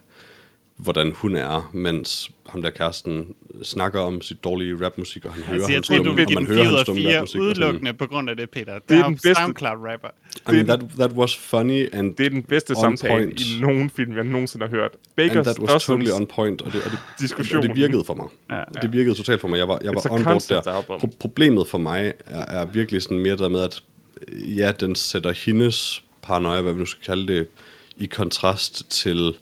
hvordan hun er, mens ham der kæresten snakker om sit dårlige rapmusik, og han hører Altså, jeg tror, du vil og give man den hører 4 ud hans af stumme 4 rapmusik, og sådan- udelukkende på grund af det, Peter. Det er er, den bedste- SoundCloud-rapper. I mean, that, that was funny, and, Det er den bedste samtale point. i nogen film, jeg nogensinde har hørt. and Baker's that was Dozens, totally on point, og det, og det, Diskussion. og det virkede for mig. Ja. Det virkede totalt for mig. Jeg var, jeg var on board der. Pro- problemet for mig er, er virkelig sådan mere der med, at ja, den sætter hendes paranoia, hvad vi nu skal kalde det, i kontrast til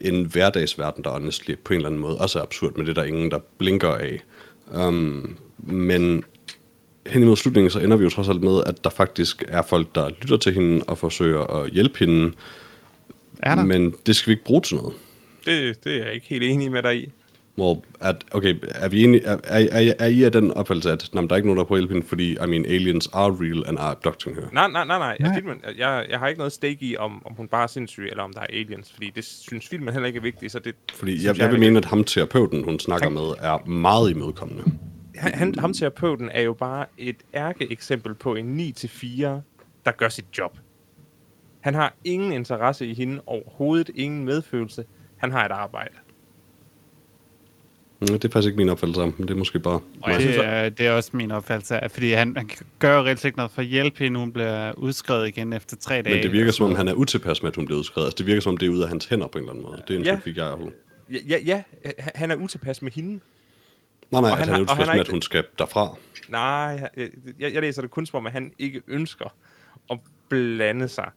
en hverdagsverden, der honestly på en eller anden måde også er absurd, med det der er ingen, der blinker af. Um, men hen imod slutningen, så ender vi jo trods alt med, at der faktisk er folk, der lytter til hende og forsøger at hjælpe hende, Er der? men det skal vi ikke bruge til noget. Det, det er jeg ikke helt enig med dig i. Hvor, at, okay, er, vi enige, er, er, er, er I af den opfattelse, at jamen, der er ikke nogen, der prøver at hjælpe hende, fordi, I mean, aliens are real and are abducting her? Nej, nej, nej, nej. Nej. Jeg, filmen, jeg, jeg har ikke noget stake i, om, om hun bare er sindssyg, eller om der er aliens, fordi det synes filmen heller ikke er vigtigt, så det Fordi synes jeg, jeg vil er mene, at ham terapeuten, hun snakker med, er meget imødekommende. han, han, ham terapeuten er jo bare et ærkeeksempel på en 9-4, der gør sit job. Han har ingen interesse i hende overhovedet, ingen medfølelse. Han har et arbejde. Mm, Det er faktisk ikke min opfattelse af men det er måske bare... Og jeg det, er, det er også min opfattelse af, fordi han, han gør jo reelt ikke noget for at hjælpe hende. Hun bliver udskrevet igen efter tre dage. Men det virker som om, han er utilpas med, at hun bliver udskrevet. Altså, det virker som om, det er ud af hans hænder på en eller anden måde. Det er en Ja. ja. fik jeg fald. Ja, ja, ja, han er utilpas med hende. Nej, nej, Og han han er har- utilpas han har med, at hun skal derfra. Nej, jeg, jeg, jeg læser det kun som om, at han ikke ønsker at blande sig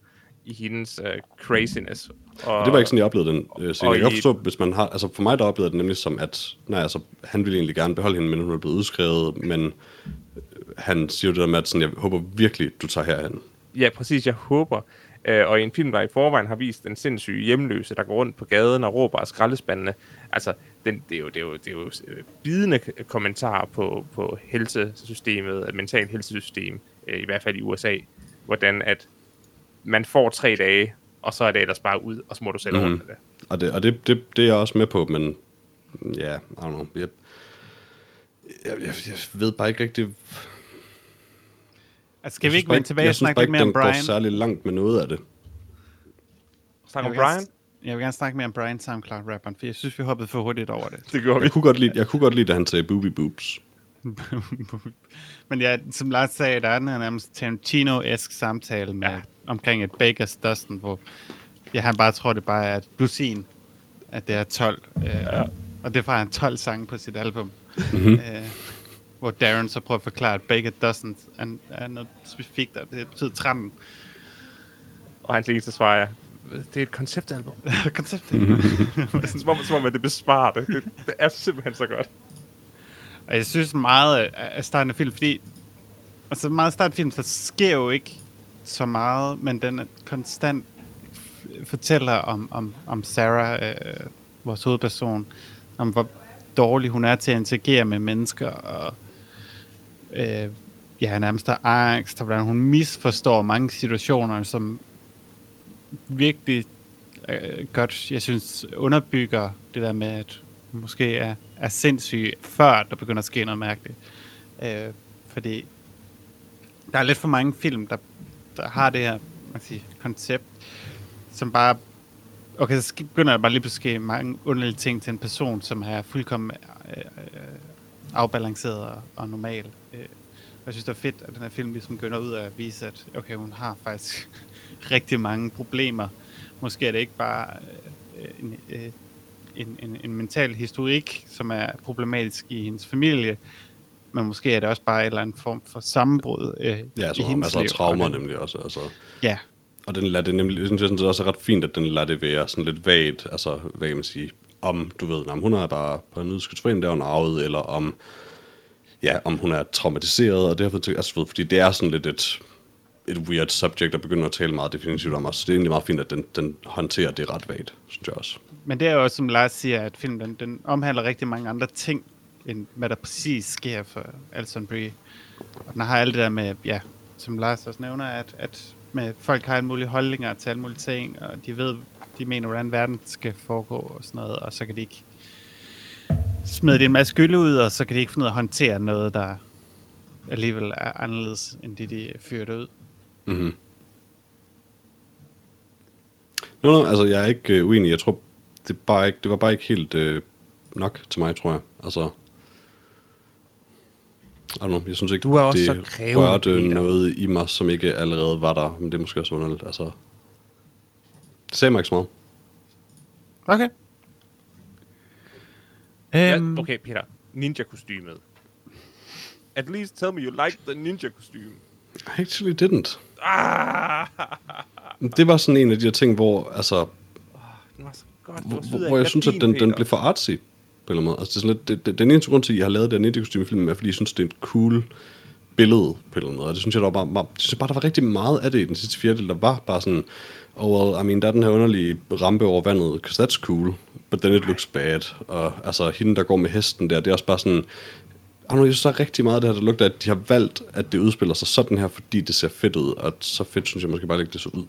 i hendes uh, craziness. Og, Det var ikke sådan, jeg oplevede den øh, og Jeg kan forstå, hvis man har... Altså, for mig der oplevede det nemlig som, at nej, altså, han ville egentlig gerne beholde hende, men hun er blevet udskrevet, men øh, han siger jo det der med, at sådan, jeg håber virkelig, du tager herhen. Ja, præcis. Jeg håber. Øh, og i en film, der i forvejen har vist den sindssyge hjemløse, der går rundt på gaden og råber af skraldespandene. Altså, den, det, er jo, det, er jo, det er jo øh, bidende k- kommentarer på, på helsesystemet, et mentalt helsesystem, øh, i hvert fald i USA. Hvordan at man får tre dage, og så er det ellers bare ud, og så må du selv mm. rundt med det. Og det, og det, det, det er jeg også med på, men ja, I don't know. Jeg, jeg, jeg, jeg ved bare ikke rigtig... Altså, skal vi jeg ikke synes bare vende tilbage og jeg synes snakke bare lidt mere om den går Brian? særlig langt med noget af det. Snak Jeg om gerne- Brian? Jeg vil gerne snakke mere om Brian SoundCloud-rapperen, for jeg synes, vi hoppede for hurtigt over det. Det gjorde vi. Jeg kunne godt lide, jeg kunne godt lide, da han sagde booby boobs. Men ja, som Lars sagde, der er den her nærmest Tarantino-esk samtale med, ja. omkring et Baker's Dozen, hvor ja, han bare tror, det bare er et blusin, at det er 12. Øh, ja. Og det har han 12 sange på sit album. Mm-hmm. Øh, hvor Darren så prøver at forklare, at Baker Dozen er, er noget specifikt, og det betyder 13. Og hans eneste svar er, det er et konceptalbum. Konceptet. som, om, som om, at det besparer det. det. Det er simpelthen så godt. Og jeg synes meget øh, af- starten af film, fordi altså meget af starten af film, så sker jo ikke så meget, men den er konstant fortæller om, om, om Sarah, øh, vores hovedperson, om hvor dårlig hun er til at interagere med mennesker, og øh, ja, nærmest er angst, og hvordan hun misforstår mange situationer, som virkelig øh, godt, jeg synes, underbygger det der med, at hun måske er, er sindssyg, før der begynder at ske noget mærkeligt. Øh, fordi der er lidt for mange film, der, der har det her man kan sige, koncept, som bare... Okay, så begynder der bare lige pludselig at ske mange underlige ting til en person, som er fuldkommen øh, øh, afbalanceret og, og normal. Øh, jeg synes, det er fedt, at den her film ligesom gør ud af at vise, at okay, hun har faktisk rigtig mange problemer. Måske er det ikke bare øh, en, øh, en, en, en mental historik, som er problematisk i hendes familie, men måske er det også bare en eller anden form for sammenbrud øh, Ja, i så har hendes masser af liv. traumer Og nemlig også. Altså. Ja, Og den lader det nemlig, jeg synes sådan set også er ret fint, at den lader det være sådan lidt vagt, altså hvad kan man sige, om du ved, om hun er bare på en udskuddsforening, der er hun arvet, eller om, ja, om hun er traumatiseret, og derfor, altså, fordi det er sådan lidt et, et weird subject, at begynder at tale meget definitivt om os. Så det er egentlig meget fint, at den, den håndterer det ret vagt, synes jeg også. men det er jo også, som Lars siger, at filmen den, den omhandler rigtig mange andre ting, end hvad der præcis sker for Alison Brie. Og den har alt det der med, ja, som Lars også nævner, at, at med, folk har alle mulige holdninger til alle mulige ting, og de ved, de mener, hvordan verden skal foregå og sådan noget, og så kan de ikke smide det en masse skyld ud, og så kan de ikke finde ud af at håndtere noget, der alligevel er anderledes, end det, de fyrte ud. Mm-hmm. Nå, no, no, altså jeg er ikke øh, uenig. Jeg tror, det, bare ikke, det var bare ikke helt øh, nok til mig, tror jeg. Altså, I don't know, jeg synes ikke, Du er også det så krævende, rørte Peter. noget i mig, som ikke allerede var der. Men det er måske også underligt. Altså, det sagde mig ikke så meget. Okay. Ja, Øhm, okay, Peter. Ninja-kostymet. At least tell me you like the ninja-kostyme. I actually didn't. Ah! Det var sådan en af de her ting, hvor, altså, Den var så godt. Hvor, hvor jeg synes, at den, den blev for artsy på en eller anden måde. Altså, det er sådan lidt, det, det, den eneste grund til, at jeg har lavet den kostume film er, fordi jeg synes, det er et cool billede på en eller anden måde. Og det synes jeg, der var bare, bare, jeg synes bare, der var rigtig meget af det i den sidste fjerdedel, der var bare sådan, oh well, I mean, der er den her underlige rampe over vandet, because that's cool, but then it looks bad. Og altså, hende, der går med hesten der, det er også bare sådan, synes, der er rigtig meget af det her, der lugter, at de har valgt, at det udspiller sig sådan her, fordi det ser fedt ud, og så fedt synes jeg måske bare ikke, det så ud.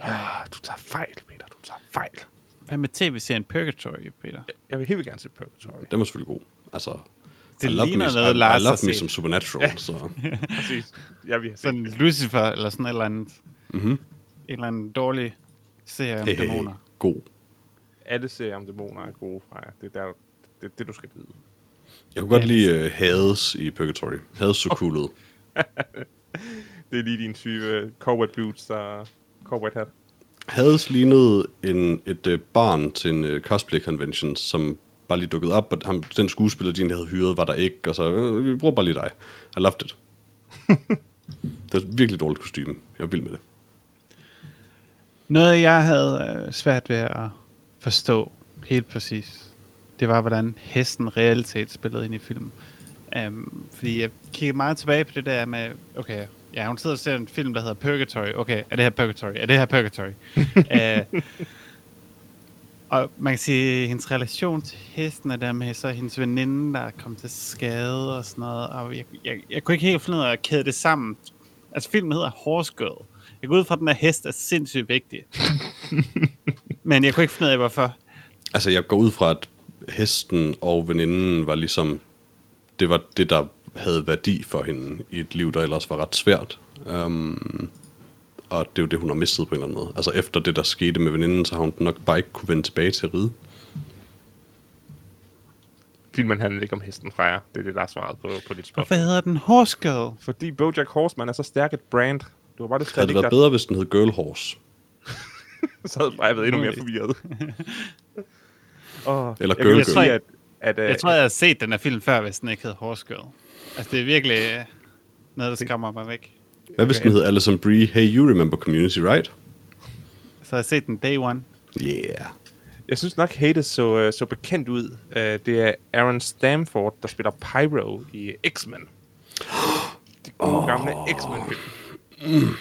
Ah, du tager fejl, Peter. Du tager fejl. Hvad med tv-serien Purgatory, Peter? Jeg vil helt vildt gerne se Purgatory. Den var selvfølgelig god. Altså, Det I ligner me, noget, I, Lars I har love me set. som Supernatural, så... Præcis. Vil have set Sådan. Lucifer, eller sådan et eller andet. Mhm. En eller anden dårlig serie om Hey, hey, hey. dæmoner. God. Alle serier om dæmoner er gode fra jer. Det er, der, det, det du skal vide. Jeg kunne godt lide uh, Hades i Purgatory. Hades så cool ud. Det er lige din type uh, cowboy boots og cowboy hat. Hades lignede en, et uh, barn til en uh, cosplay convention, som bare lige dukkede op, og ham, den skuespiller, de havde hyret, var der ikke, og så, øh, vi bruger bare lige dig. I loved it. det er virkelig dårligt kostume. Jeg er vild med det. Noget, jeg havde øh, svært ved at forstå helt præcis, det var, hvordan hesten reelt set spillede ind i filmen. Um, fordi jeg kigger meget tilbage på det der med, okay, ja, hun sidder og ser en film, der hedder Purgatory. Okay, er det her Purgatory? Er det her Purgatory? uh, og man kan sige, at hendes relation til hesten er der med så hendes veninde, der er kommet til skade og sådan noget. Og jeg, jeg, jeg kunne ikke helt finde ud af at kæde det sammen. Altså, filmen hedder Horse Girl. Jeg går ud fra, at den her hest er sindssygt vigtig. Men jeg kunne ikke finde ud af, hvorfor. Altså, jeg går ud fra, at hesten og veninden var ligesom... Det var det, der havde værdi for hende i et liv, der ellers var ret svært. Um, og det er jo det, hun har mistet på en eller anden måde. Altså, efter det, der skete med veninden, så har hun nok bare ikke kunne vende tilbage til at ride. Filmen handler ikke om hesten, Freja. Det er det, der er svaret på, på dit spørgsmål. Hvorfor hedder den Horse Girl? Fordi Bojack Horseman er så stærk et brand. Du har bare det Havde det været bedre, hvis den hed Girl Horse? så havde jeg været endnu mere forvirret. oh, Eller jeg vil Girl sige, Girl. at, at, Jeg tror, jeg har set den her film før, hvis den ikke hed Horse Girl. Altså, det er virkelig øh, noget, der skræmmer mig væk. Hvad hvis den hed Alison Brie? Hey, you remember Community, right? Så har jeg set den day one. Yeah. Jeg synes nok, Hades så, øh, så bekendt ud. Uh, det er Aaron Stamford, der spiller Pyro i X-Men. De gode oh. gamle X-Men-film.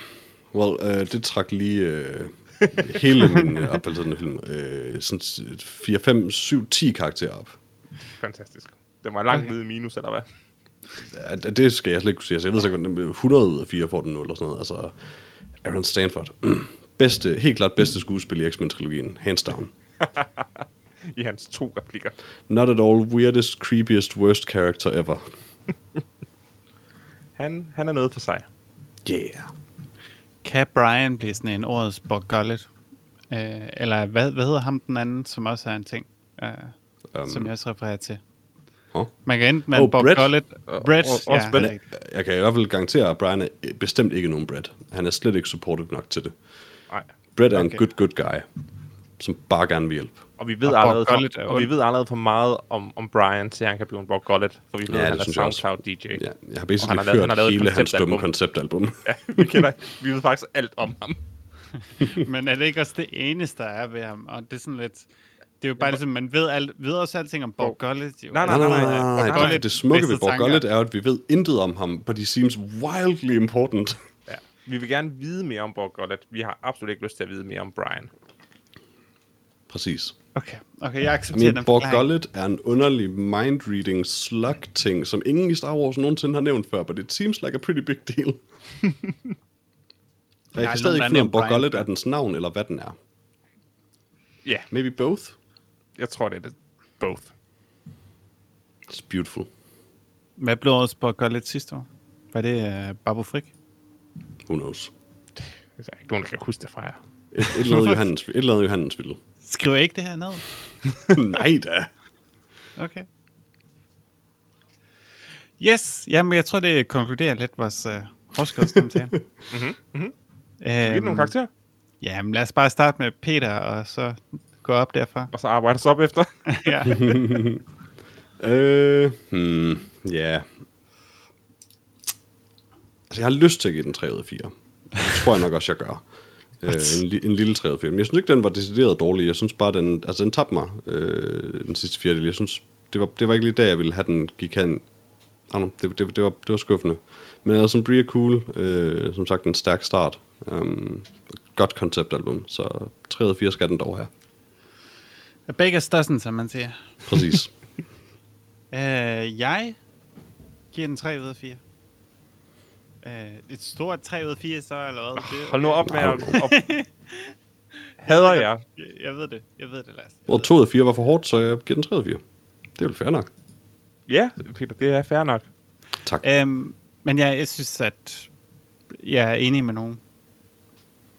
Well, øh, det trak lige øh, hele min opfattelse af film. Øh, sådan 4, 5, 7, 10 karakterer op. Fantastisk. Den var langt nede i minus, eller hvad? Ja, det- det skal jeg slet ikke kunne sige. Altså, jeg ved så godt, at 100 ud af 4 får den 0 eller sådan noget. Altså, Aaron Stanford. bedste, helt klart bedste skuespil i X-Men-trilogien. Hands down. I hans to replikker. Not at all weirdest, creepiest, worst character ever. Han, han er noget for sig. Yeah. Kan Brian blive sådan en årets Bob Gullet? Øh, eller hvad, hvad hedder ham den anden, som også er en ting, øh, um, som jeg også refererer til? Åh. Man kan enten med Oh, Bob Brett. Gullet, Brett, og- ja, Brett. Jeg kan i hvert fald garantere, at Brian er bestemt ikke nogen Brett. Han er slet ikke supportive nok til det. Nej. Brett er en Okay. good, good guy, som bare gerne vil hjælpe. Og vi ved, Og allerede for, og vi ved allerede for meget om, om Brian, til han kan blive en Bob Gullet. For vi ved, Ja, at det han er synes jeg også. SoundCloud DJ. Ja, jeg har basically han har lavet- han har hørt hele hans dumme konceptalbum. Ja, vi, kender, vi ved faktisk alt om ham. Men er det ikke også det eneste, der er ved ham? Og det er sådan lidt... Det er jo bare ligesom, man ved, alt, ved også alting om Bob Gullet. Jo. Nej, Nej, nej, nej, nej, nej, nej. Gullet Det smukke ved tanker. Gullet er, at vi ved intet om ham, but he seems wildly important. Ja. Vi vil gerne vide mere om Bob Gullet. Vi har absolut ikke lyst til at vide mere om Brian. Præcis. Okay, okay, jeg accepterer mean, den Bob forklaring. Gullet er en underlig mind-reading slug-ting, som ingen i Star Wars nogensinde har nævnt før, but it seems like a pretty big deal. Jeg aldrig kan stadig ikke der finde om har Bob nævnt Gullet Brian. er dens navn, eller hvad den er. Ja, Maybe both? jeg tror, det er det. Both. It's beautiful. Hvad blev årets Bob Gullet sidste år? Var det uh, Babu Frik? Who knows? Det er ikke nogen, der kan huske det fra jer. Et, et eller andet Johannes, et eller andet Johannes ville. Skriver jeg ikke det her ned? Nej da. Okay. Yes, jamen jeg tror, det konkluderer lidt vores horskålskommentar. Mhm, mhm. Giv øhm, den nogle karakterer, Jamen lad os bare starte med Peter, og så gå op derfra. og så arbejder os op efter. ja. Øh, hmm, ja. Altså, jeg har lyst til at give den 3 ud af 4. Det tror jeg nok også, jeg gør. Øh, en, en lille 3 ud af 4. Men jeg synes ikke, den var decideret dårlig. Jeg synes bare, den, altså, den tabte mig øh, den sidste fjerdedel. Jeg synes, det var, det var ikke lige der, jeg ville have den gik hen. Know, det, det, det, var, det var skuffende. Men altså, Brie er cool. Øh, som sagt, en stærk start. Um, godt konceptalbum. Så 3 ud af 4 skal den dog have. Begge dozen, som man siger. Præcis. Uh, jeg giver den 3 ud af 4. Uh, et stort 3 ud af 4 så, eller hvad? Det, Hold nu op med at... op. Hader jeg. Jeg, jeg ved det, jeg ved det, Lars. Og 2 ud af 4 var for hårdt, så jeg giver den 3 ud af 4. Det er vel fair nok. Ja, Peter, det er fair nok. Tak. Um, men jeg, jeg synes, at jeg er enig med nogen.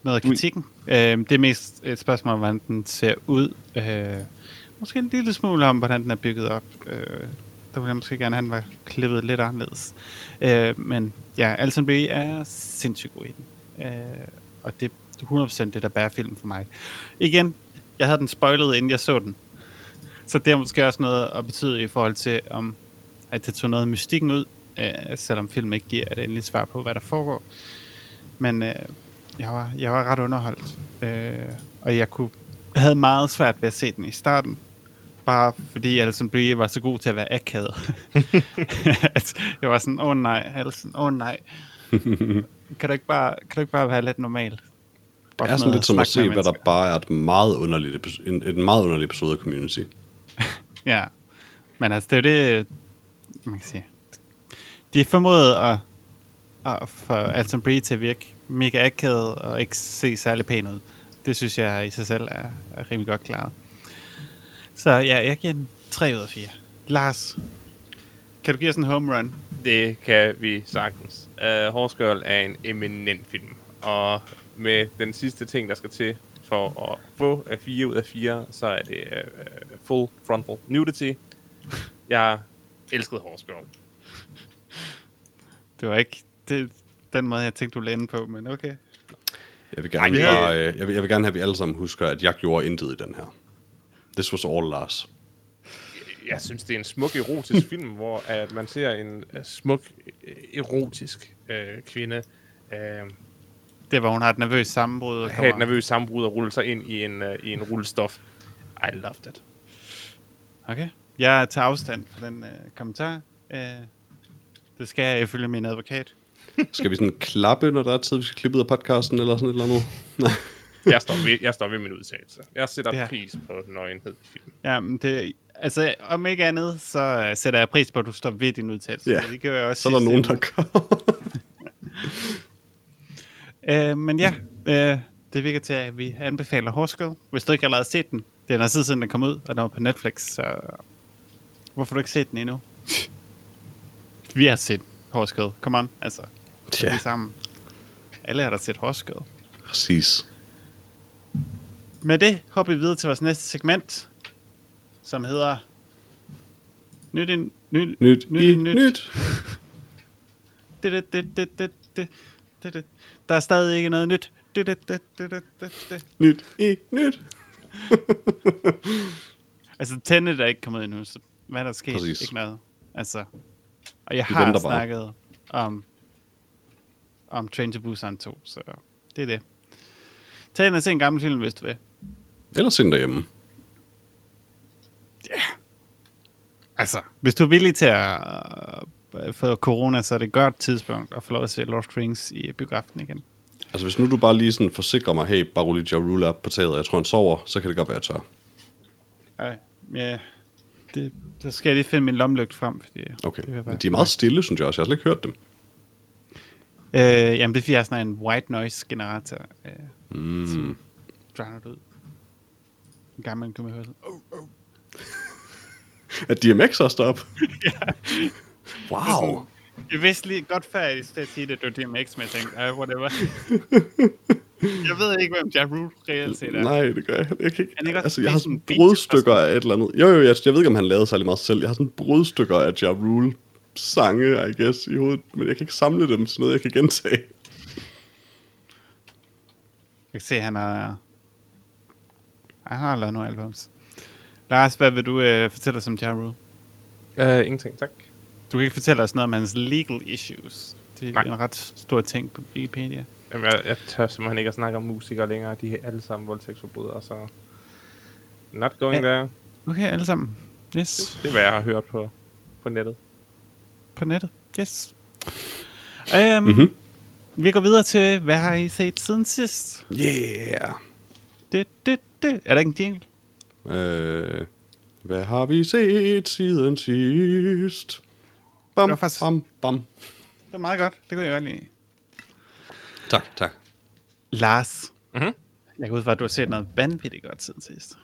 Ui. kritikken. Um, det er mest et spørgsmål, om, hvordan den ser ud. Uh, måske en lille smule om, hvordan den er bygget op. Øh, der ville jeg måske gerne have, han var klippet lidt anderledes. Øh, men ja, Alton B. er sindssygt god i den. Øh, og det er 100% det, der bærer filmen for mig. Igen, jeg havde den spoilet, inden jeg så den. Så det har måske også noget at betyde i forhold til, om at det tog noget af mystikken ud, øh, selvom filmen ikke giver et endeligt svar på, hvad der foregår. Men øh, jeg, var, jeg var ret underholdt, øh, og jeg kunne havde meget svært ved at se den i starten, bare fordi Alison Brie var så god til at være akavet. at jeg var sådan, åh oh, nej, Alison, åh oh, nej. kan, du ikke bare, kan du ikke bare være lidt normal? Det er sådan lidt som at se, hvad der bare er et meget underligt, en, en meget underlig episode af Community. ja, men altså det er det, man kan sige. De er formået at, at få Alton Brie til at virke mega akavet og ikke se særlig pæn ud. Det synes jeg i sig selv er, er rimelig godt klaret. Så ja, jeg giver den 3 ud af 4. Lars, kan du give os en home run? Det kan vi sagtens. Uh, Horse Girl er en eminent film, og med den sidste ting, der skal til for at få 4 ud af 4, så er det uh, full frontal nudity. Jeg elskede Horse Girl. Det var ikke det, den måde, jeg tænkte, du lande på, men okay. Jeg vil, gerne, Ej, bare, øh, jeg, vil, jeg vil gerne have, at vi alle sammen husker, at jeg gjorde intet i den her. This was all Lars. Jeg synes, det er en smuk erotisk film, hvor at man ser en uh, smuk erotisk uh, kvinde uh, det var, hun har et nervøst sammenbrud. Og have et nervøst sammenbrud og rulle sig ind i en, uh, i en rullestof. I loved it. Okay. Jeg tager afstand fra den uh, kommentar. Uh, det skal jeg ifølge min advokat. skal vi sådan klappe, når der er tid, vi skal klippe ud af podcasten, eller sådan et eller andet? jeg, står ved, jeg står ved min udtalelse. Jeg sætter ja. pris på nøgenhed i filmen. Ja, men det, altså, om ikke andet, så sætter jeg pris på, at du står ved din udtalelse. Ja, det gør jeg også så er der nogen, der gør. øh, men ja, øh, det virker til, at vi anbefaler Horskell. Hvis du ikke allerede har set den, det er noget tid siden, den kom ud, og den var på Netflix, så hvorfor har du ikke set den endnu? vi har set Horskell. Come on, altså. Ja. Det sammen. Alle har da set Horskell. Præcis. Med det hopper vi videre til vores næste segment, som hedder... Nyt, nyt, nyt, nyt, nyt. nyt. det, det, det, det, det, det, det, det. Der er stadig ikke noget nyt. Det, det, det, det, det, det, det. Nyt i nyt. altså, Tenet er ikke kommet endnu, så hvad er der sket? Præcis. Ikke noget. Altså, og jeg har snakket om, om Train to Busan 2, så det er det. Tag ind og se en gammel film, hvis du vil. Eller se den derhjemme. Ja. Altså, hvis du er villig til at uh, få corona, så er det et godt tidspunkt at få lov at se Lost Rings i biografen igen. Altså, hvis nu du bare lige sådan forsikrer mig, hey, bare rolig Ja Rule op på taget, jeg tror, han sover, så kan det godt være, jeg tør. Ej, ja. Det, så skal jeg lige finde min lomlygt frem. Fordi okay, det men de er meget stille, synes jeg også. Jeg har slet ikke hørt dem. Øh, jamen, det er fordi, jeg er sådan en white noise generator. Øh, mm. Drowner ud. En gang man kan høre sådan, oh, oh. Er DMX også op? ja. Wow. Jeg vidste lige godt før, at jeg sige, at det var DMX, men jeg tænkte, uh, whatever. jeg ved ikke, hvem Ja Rule reelt set er. Nej, det gør jeg. Jeg, kan ikke, ikke altså, jeg har sådan brudstykker af et eller andet. Jo, jo, jeg, jeg ved ikke, om han lavede særlig meget selv. Jeg har sådan brudstykker af Ja Rule sange, I guess, i hovedet. Men jeg kan ikke samle dem til noget, jeg kan gentage. Jeg kan se, han har... Han har lavet nogle albums. Lars, hvad vil du uh, fortælle os om Ja Rule? Uh, ingenting, tak. Du kan ikke fortælle os noget om hans legal issues. Det er Nej. en ret stor ting på Wikipedia. Jamen, jeg, jeg tør simpelthen ikke at snakke om musikere længere. De er alle sammen voldtægtsforbrydere, så... Not going ja. there. Okay, alle sammen. Yes. Det, det er, hvad jeg har hørt på, på nettet. På nettet, yes. Um, mm-hmm. Vi går videre til, hvad har I set siden sidst? Yeah. Det, det, det. Er der ikke en jingle? Øh, hvad har vi set siden sidst? Bam, det faktisk... bam, bam. Det var meget godt. Det kunne jeg godt lide. Tak, tak. Lars. Mm-hmm. Jeg går ud fra, at du har set noget vanvittigt godt siden sidst.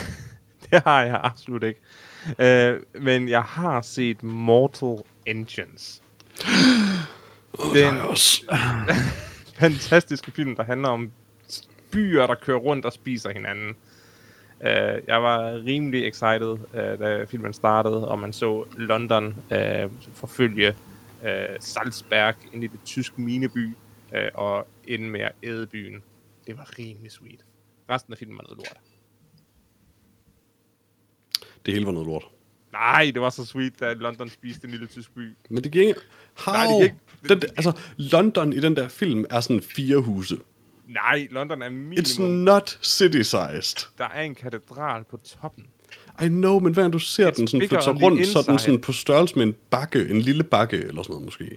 det har jeg absolut ikke. Uh, men jeg har set Mortal Engines. Oh, Den fantastiske film, der handler om byer, der kører rundt og spiser hinanden. Uh, jeg var rimelig excited, uh, da filmen startede, og man så London uh, forfølge uh, Salzberg, en lille tysk mineby, uh, og ende med at æde byen. Det var rimelig sweet. Resten af filmen var noget lort. Det hele var noget lort. Nej, det var så sweet, da London spiste en lille tysk by. Men det gik ikke... How? Nej, det gik- Den, der- altså, London i den der film er sådan fire huse. Nej, London er It's minimum. not city-sized. Der er en katedral på toppen. I know, men hver du ser It's den sådan flytte sig rundt, så er den inside. sådan på størrelse med en bakke, en lille bakke eller sådan noget måske.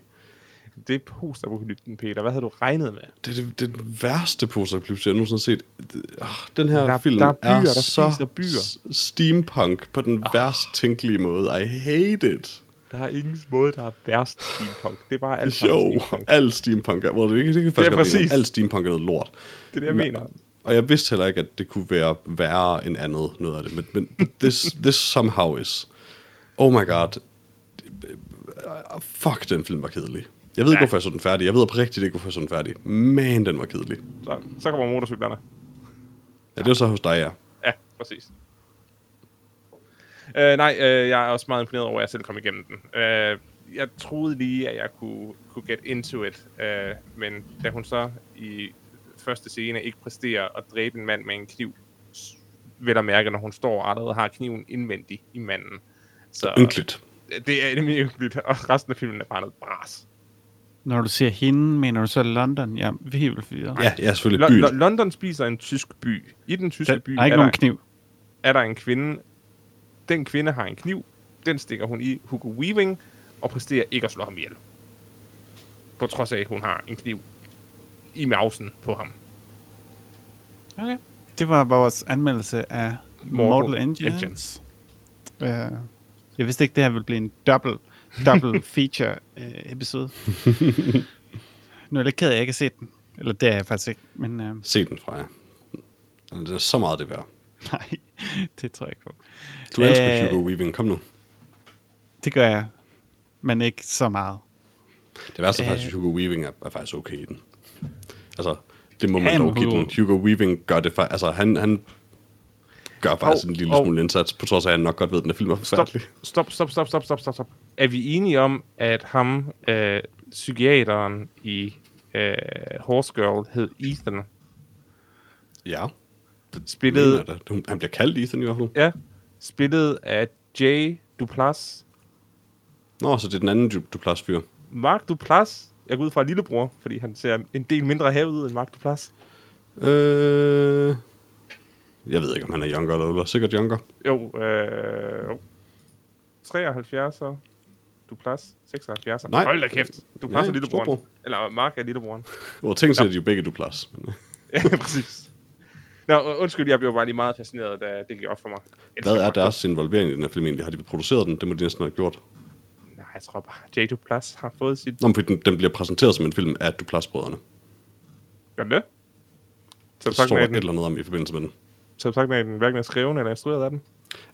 Det er postapokalypten, Peter. Hvad havde du regnet med? Det er det, det er den værste postapokalypse, jeg nogensinde har set. Ah, Den her Der- film der er byer, er der så byer. steampunk på den værst tænkelige måde. I hate it. Der er ingen måde, der er værst steampunk. Det er bare alt Jo, steampunk. al steampunk er, well, det, kan, det kan faktisk er præcis. al steampunk er noget lort. Det er det, jeg mener. Og jeg vidste heller ikke, at det kunne være værre end andet, noget af det. Men, men this, this somehow is. Oh my god. Fuck, den film var kedelig. Jeg ved ikke, Ja. hvorfor jeg så den færdig. Jeg ved oprigtigt ikke, hvorfor jeg så den færdig. Men den var kedelig. Så, så kommer motorcyklerne. Ja, det var så hos dig, ja. Ja, præcis. Uh, nej, uh, jeg er også meget imponeret over, at jeg selv kom igennem den. Uh, jeg troede lige, at jeg kunne, kunne get into it, uh, men da hun så i første scene ikke præsterer at dræbe en mand med en kniv, vel at mærke, når hun står og allerede har kniven indvendig i manden. Så Ynkeligt. det er nemlig ynkeligt, og resten af filmen er bare noget bras. Når du siger hende, mener du så London? Ja, vi er helt forvirret. Ja, ja, selvfølgelig. Byen. Lo- London spiser en tysk by. I den tyske Der by er ikke er, nogen der, kniv. er der en kvinde. Den kvinde har en kniv. Den stikker hun i Hugo Weaving og præsterer ikke at slå ham ihjel. På trods af, at hun har en kniv i mausen på ham. Okay. Det var vores anmeldelse af Mortal Mortal, Engines. Engines. Uh, jeg vidste ikke, det her ville blive en double, double feature uh, episode. nu er jeg lidt ked af, at jeg ikke har set den. Eller det er jeg faktisk ikke. Men uh, Se den fra jer. Det er så meget det værd. nej, det tror jeg ikke på. Du elsker Øh, Hugo Weaving. Kom nu. Det gør jeg. Men ikke så meget. Det værste er Øh. faktisk, at Hugo Weaving er, er faktisk okay i den. Altså, det må man dog give Hugo. den. Hugo Weaving gør det faktisk... Altså, han, han gør faktisk Hov, en lille hov. smule indsats, på trods af, at han nok godt ved, at den her film er Stop, forfærdelig. stop, stop, stop, stop, stop, stop, stop. Er vi enige om, at ham, øh, psykiateren i øh, Horse Girl, hed Ethan? Ja. Da. Hun- Han bliver kaldt Ethan i hvert fald. ja, spillet af Jay Duplass. Nå, så det er den anden Du- Duplass fyr. Mark Duplass. Jeg går ud fra lillebror, fordi han ser en del mindre hævet ud end Mark Duplass. Øh... Jeg ved ikke, om han er younger eller older. Sikkert younger. Jo, øh, jo. 73 og Duplass 76. Nej. Hold da kæft. Duplass Ja, er lillebroren. storbror. Eller Mark er lillebroren. Hvor tænkt sig, at de jo begge Duplass. Ja, præcis. Nå, undskyld, jeg blev bare lige meget fascineret, da det gik op for mig. Jeg Hvad elsker er deres involvering i den her film egentlig? Har de produceret den? Det må de næsten have gjort. Nej, jeg tror bare, J. Duplass har fået sit... Nå, men den, den bliver præsenteret som en film af Duplass-brødrene. Gør den det? Så Der står der at et den, eller andet om i forbindelse med den. så sagt med, at den hverken er skrevet eller instrueret af den.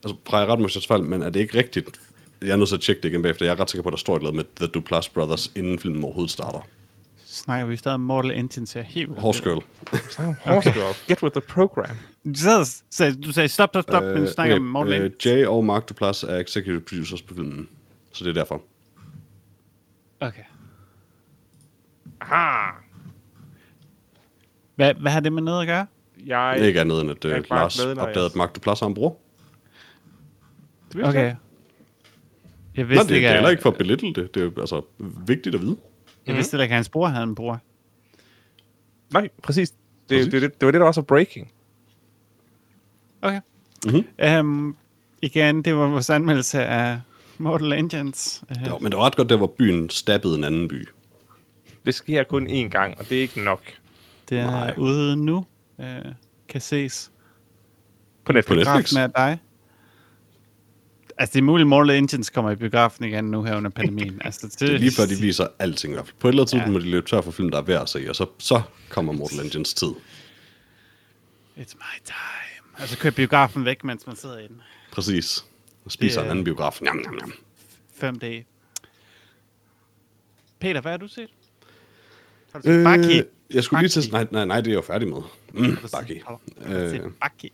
Altså, fra jeg ret måske fejl, men er det ikke rigtigt? Jeg er nødt til at tjekke det igen bagefter. Jeg er ret sikker på, at der står et eller andet med The Duplass Brothers, inden filmen overhovedet starter. Snakker vi stadig om Mortal Engines her helt. Horse Girl. Horse Girl. Get with the program. Sagde, sagde, du sagde stop, stop, stop, øh, men du snakker om Mortal øh, Engines. Jay og Mark Duplass er executive producers på filmen. Så det er derfor. Okay. Aha! Hvad, hvad har det med noget at gøre? Jeg... Nej. Ikke andet end, at er uh, Lars opdagede, at Mark Duplass har en bror. Det Okay. Jeg Nå, vidste det, det ikke, er at, heller ikke for at belittle det. Det er jo altså vigtigt at vide. Jeg vidste heller ikke, at hans bror havde en bror. Nej, præcis. Det, Præcis. Det, det, det var det, der var så breaking. Okay. Mhm. Um, igen, det var vores anmeldelse af Mortal Engines. Uh, Jo, men det var ret godt, der hvor byen stabbede en anden by. Det sker kun én gang, og det er ikke nok. det er nej. ude nu. Uh, kan ses. På Netflix. På Netflix? Er dig. Altså, det er muligt, Mortal Engines kommer i biografen igen nu her under pandemien. Altså, det, Det er lige før, de viser alting i hvert fald. På et eller andet tidspunkt Ja. må de løbe tør for film, der er værd at se, og så, så kommer Mortal Engines tid. It's my time. Altså, kører biografen væk, mens man sidder i den. Præcis. Og spiser Det en anden biograf. Njam, njam, njam. 5D. Peter, hvad har du set? Har du set øh, Baki? jeg skulle lige til... Baki. Nej, nej, nej, det er jeg jo færdig med. Mm, Har du set- Baki. har du- set Øh, Baki?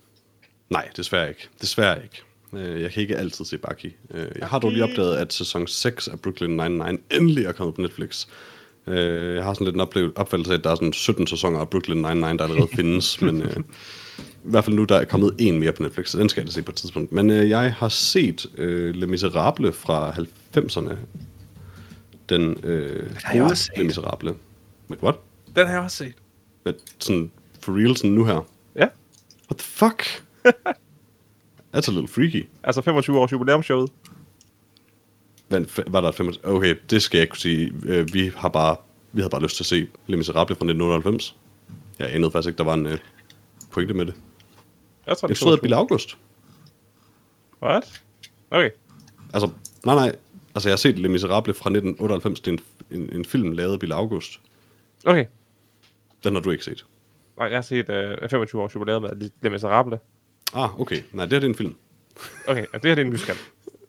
Nej, desværre ikke. Desværre ikke. Øh, Jeg kan ikke altid se Bucky. Øh, Jeg har dog lige opdaget, at sæson 6 af Brooklyn Nine-Nine endelig er kommet på Netflix. Øh, Jeg har sådan lidt en oplevelse, opfattelse af, at der er sådan 17 sæsoner af Brooklyn Nine-Nine, der allerede findes, men øh, i hvert fald nu, der er kommet en mere på Netflix, så den skal jeg da se på et tidspunkt. Men øh, jeg har set øh, Le Miserable fra 90'erne. Den øh, har jeg også set. Le Miserable. Wait, what? Den har jeg også set. Men sådan for real sådan nu her. Ja. What the fuck? That's a little freaky. Altså 25 års jubilæumshowet. Men var der et 25? Okay, det skal jeg ikke kunne sige. Øh, Vi har bare, vi havde bare lyst til at se Le Miserable fra 1998. Jeg anede faktisk ikke, der var en øh, pointe med det. Jeg tror, troede, at Bill August. What? Okay. Altså, nej, nej. Altså, jeg har set Le Miserable fra 1998. Det er en, en, en film lavet af Bill August. Okay. Den har du ikke set. Nej, jeg har set uh, 25 års jubilæum med Le Miserable. Ah, okay. Nej, det her det er en film. Okay, og det her det er en musical.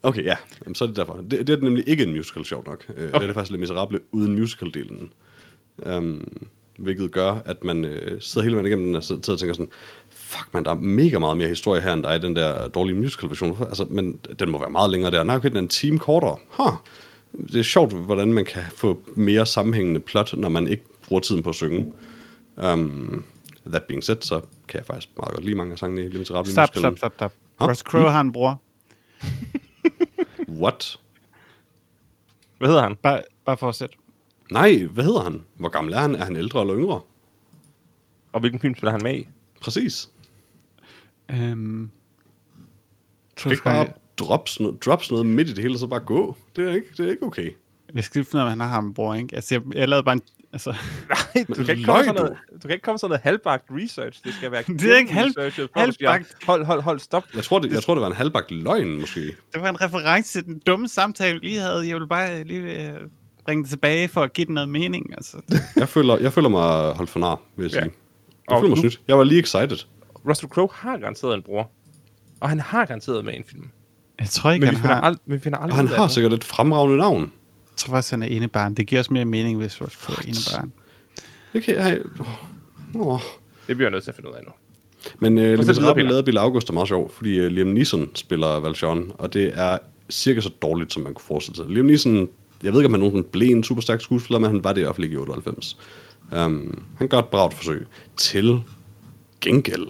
Okay, ja. Jamen, så er det derfor. Det, det er nemlig ikke en musical, sjovt nok. Okay. Det er det faktisk Le Miserable uden musical-delen. Um, hvilket gør, at man øh, sidder hele vejen igennem den og sidder og tænker sådan, fuck man, der er mega meget mere historie her, end der er i den der dårlige musical-version. Altså, men den må være meget længere der. Nej, okay, den er en time kortere. Huh. Det er sjovt, hvordan man kan få mere sammenhængende plot, når man ikke bruger tiden på at synge. Um, that being said, så kan jeg faktisk meget godt lide mange af sangene i Le Miserable Stop, stop, stop, stop. Russ Crowe har en bror. What? Hvad hedder han? Bare, bare fortsæt. Nej, hvad hedder han? Hvor gammel er han? Er han ældre eller yngre? Og hvilken film spiller han med i? Præcis. Um, Du skal ikke bare noget, droppe sådan noget midt i det hele, og så bare gå. Det er ikke, det er ikke okay. Jeg skal lige finde ud af, han har ham en bror, ikke? Altså, jeg, jeg lavede bare en... Altså, Nej, du kan, ikke komme sådan noget, du kan ikke komme sådan noget halvbagt research. Det skal være Det er ikke halv- halvbagt. Hold, hold, hold, stop. Jeg tror, det, jeg tror, det var en halvbagt løgn, måske. det var en reference til den dumme samtale, vi lige havde. Jeg vil bare lige øh, bringe det tilbage for at give den noget mening. Altså. Jeg føler, jeg føler mig holdt for nar, vil jeg Ja. sige. Jeg Og føler mig snydt. Jeg var lige excited. Russell Crowe har garanteret en bror. Og han har garanteret med en film. Jeg tror ikke, Men han vi finder, har... ald- vi finder aldrig Og han har sikkert et fremragende navn. Tror faktisk, han er enebarn. Det giver os mere mening, hvis Russ Crowe er enebarn. Det kan jeg... Åh. Det bliver jeg nødt til at finde ud af nu. Men videre, Miserable Peter. lavede Bill August er meget sjov, fordi uh, Liam Neeson spiller Valjean, og det er cirka så dårligt, som man kunne forestille sig. Liam Neeson, jeg ved ikke, om han nogensinde blev en super stærk skuespiller, men han var det i hvert fald ikke i 98. Um, han gør et bragt forsøg. Til gengæld,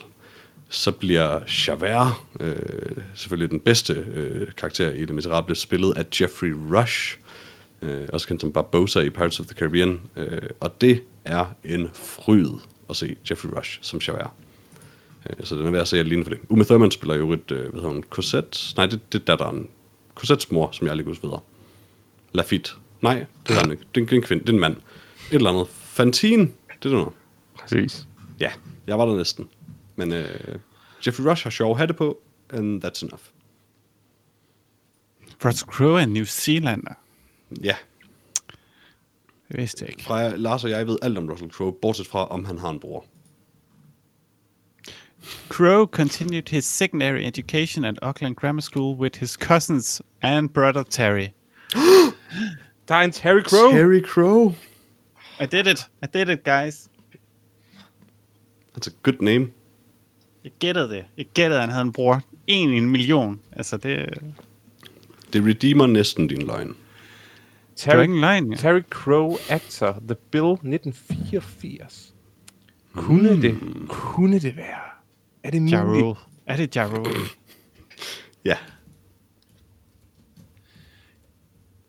så bliver Javert øh, selvfølgelig den bedste øh, karakter i Det Miserable, spillet af Jeffrey Rush, øh, også kendt som Barbosa i Pirates of the Caribbean, øh, og det er en fryd at se Jeffrey Rush som Javert. Øh, Så den er værd at se alene for det. Uma Thurman spiller jo et, øh, hvad hedder hun, Cosette? Nej, det, det er datteren. Cosettes mor, som jeg lige husker videre. Lafitte. Nej, det er han ikke. Det er en- kvinde, det er en mand. Et eller andet. Fantine, det er det noget. Præcis. Ja, jeg var der næsten. Men øh, Jeffrey Rush har sjov hatte på, and that's enough. Russ Crowe er en New Zealander. Ja, Det vidste jeg ikke. fra Lars og jeg ved alt om Russell Crowe, bortset fra, om han har en bror. Crowe continued his secondary education at Auckland Grammar School with his cousins and brother Terry. Der er en Terry Crow. Terry Crowe. I did it. I did it, guys. That's a good name. Jeg gættede det. Jeg gættede, at han havde en bror. En i en million. Altså, det, Det redeemer næsten din løgn. Det var Terry, ikke en løgn. Ja. Terry Crow actor The Bill 1984. Kunne det, kunne det være? Er det Ja muligt? Er det Ja? Ja.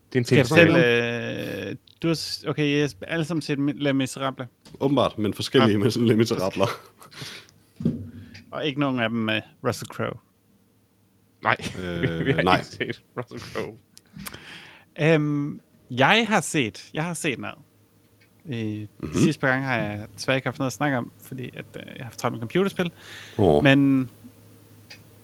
Det er en Skal jeg fortælle... Øh, du har... Okay, yes, alle sammen set Les Miserable. Åbenbart, men forskellige med sådan lidt miserabler. Og ikke nogen af dem med Russell Crowe. Nej, Øh, vi har nej. ikke set Russell Crowe. Øhm, jeg har set, jeg har set noget. Øh, mm-hmm. Sidste par gange har jeg desværre ikke haft noget at snakke om, fordi at, øh, jeg har haft travlt med computerspil. Oh. Men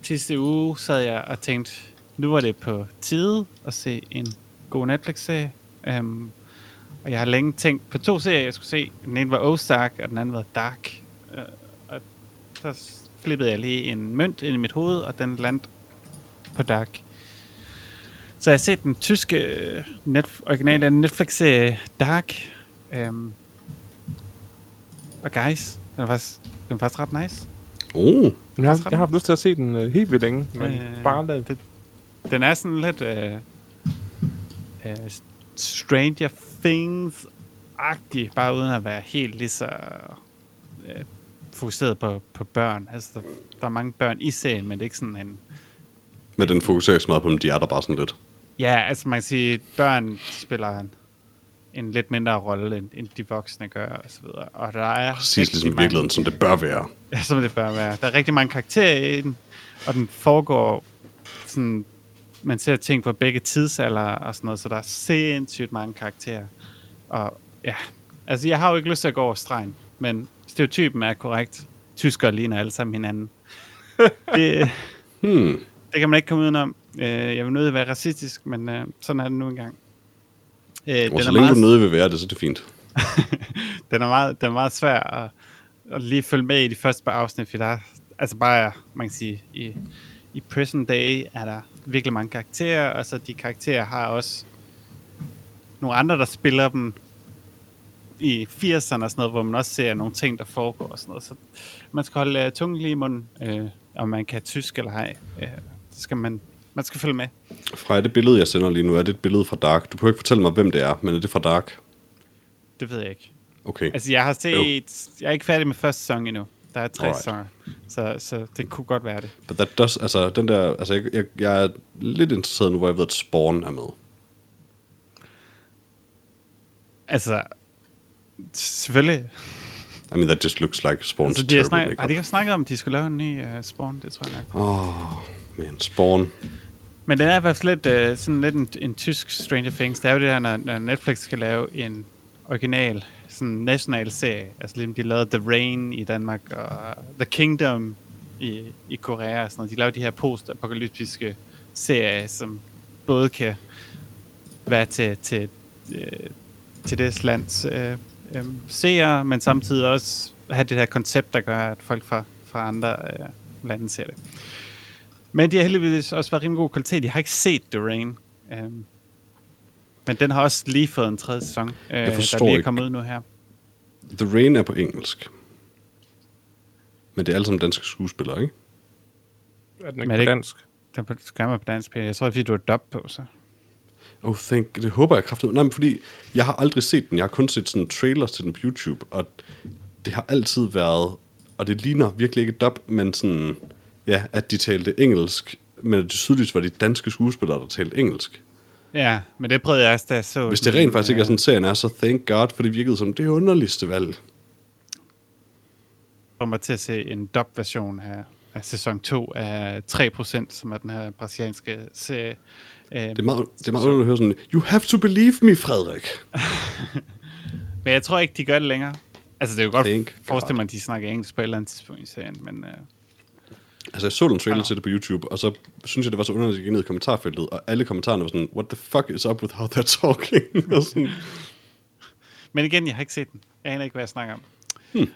sidste uge sad jeg og tænkte, nu var det på tide at se en god Netflix-serie. Um, og jeg har længe tænkt på to serier, jeg skulle se. Den ene var Ozark, og den anden var Dark. Uh, og så flippede jeg lige en mønt ind i mit hoved, og den landte på Dark. Så jeg har set den tyske øh, net, originale Netflix-serie Dark. Um, og guys, den er faktisk, den er faktisk ret nice. Oh, Jeg har, jeg har haft lyst til at se den øh, helt vildt længe, men Øh, bare lad Den er sådan lidt øh, øh, Stranger Things-agtig, bare uden at være helt lige så øh, fokuseret på, på børn. Altså, der, der er mange børn i serien, men det er ikke sådan en... men den fokuserer ikke så meget på dem, de er der bare sådan lidt. Ja, altså man kan sige, at børn spiller en, en lidt mindre rolle, end, end de voksne gør, og så videre. Og der er Præcis ligesom i virkeligheden, som det bør være. Ja, som det bør være. Der er rigtig mange karakterer i den, og den foregår sådan, man ser ting på begge tidsalder og sådan noget, så der er sindssygt mange karakterer. Og ja, altså jeg har jo ikke lyst til at gå over stregen, men stereotypen er korrekt. Tyskere ligner alle sammen hinanden. det, Hmm. det kan man ikke komme udenom. Øh, jeg vil nødt være racistisk, men øh, sådan er det nu engang. Øh, Og så er længe meget, du nødig vil være det, så er det fint. den, er meget, den er meget svær at, at lige følge med i de første par afsnit, for der er, altså bare, man kan sige, i, i Prison Day er der virkelig mange karakterer, og så de karakterer har også nogle andre, der spiller dem i 80'erne og sådan noget, hvor man også ser nogle ting, der foregår og sådan noget. Så man skal holde uh, tungen lige i munden, øh, om man kan tysk eller ej. Øh, så skal man, man skal følge med. Fra det billede, jeg sender lige nu, er det et billede fra Dark. Du behøver ikke fortælle mig, hvem det er, men er det fra Dark? Det ved jeg ikke. Okay. Altså, jeg har set... Jeg er ikke færdig med første sæson endnu. Der er tre sæsoner. Så, så det kunne godt være det. But that does, altså, den der, altså, jeg, jeg, jeg er lidt interesseret nu, hvor jeg ved, at Spawn er med. Altså, selvfølgelig. I mean, that just looks like Spawn's Altså, de har, snak, har de ikke snakket om, at de skulle lave en ny uh, Spawn? Det tror jeg nok. Åh, oh, men Spawn. Men den er i hvert fald lidt, uh, sådan lidt en, en tysk Stranger Things. Det er jo det her, når, når Netflix skal lave en original, sådan national serie. Altså ligesom de lavede The Rain i Danmark, og The Kingdom i, i Korea og sådan noget. De laver de her post-apokalyptiske serier, som både kan være til, til, øh, til det lands øh, øh, seere, men samtidig også have det her koncept, der gør, at folk fra, fra andre øh, lande ser det. Men de har heldigvis også været rimelig god kvalitet. Jeg har ikke set The Rain. Um, men den har også lige fået en tredje sæson, øh, der forstår lige er ikke. kommet ud nu her. The Rain er på engelsk. Men det er alle sammen danske skuespillere, ikke? Er den Men ikke er på det ikke- dansk? Den på skærmen på dansk. Jeg tror, det er, fordi du er dub på, så. Oh, thank, det håber jeg kraftigt. Nej, men fordi jeg har aldrig set den. Jeg har kun set sådan trailers til den på YouTube, og det har altid været, og det ligner virkelig ikke dub, men sådan, ja, at de talte engelsk, men at det tydeligvis var de danske skuespillere, der talte engelsk. Ja, men det prøvede jeg også, da jeg så Hvis det rent faktisk ikke er sådan, serien er, så thank God, for det virkede som det underligste valg. kommer til at se en dub-version af, af sæson 2 af 3%, som er den her brasilianske serie. Det er meget, det er meget underligt at høre sådan, you have to believe me, Frederik. Men jeg tror ikke, de gør det længere. Altså, det er jo godt forestille mig, at de snakker engelsk på et eller andet tidspunkt i serien, men... Øh, Altså, jeg så den trailer Ja. til det på YouTube, og så synes jeg, det var så underligt, at jeg gik ned i kommentarfeltet, og alle kommentarerne var sådan, what the fuck is up with how they're talking? og sådan, Men igen, jeg har ikke set den. Jeg aner ikke, hvad jeg snakker om. Hmm.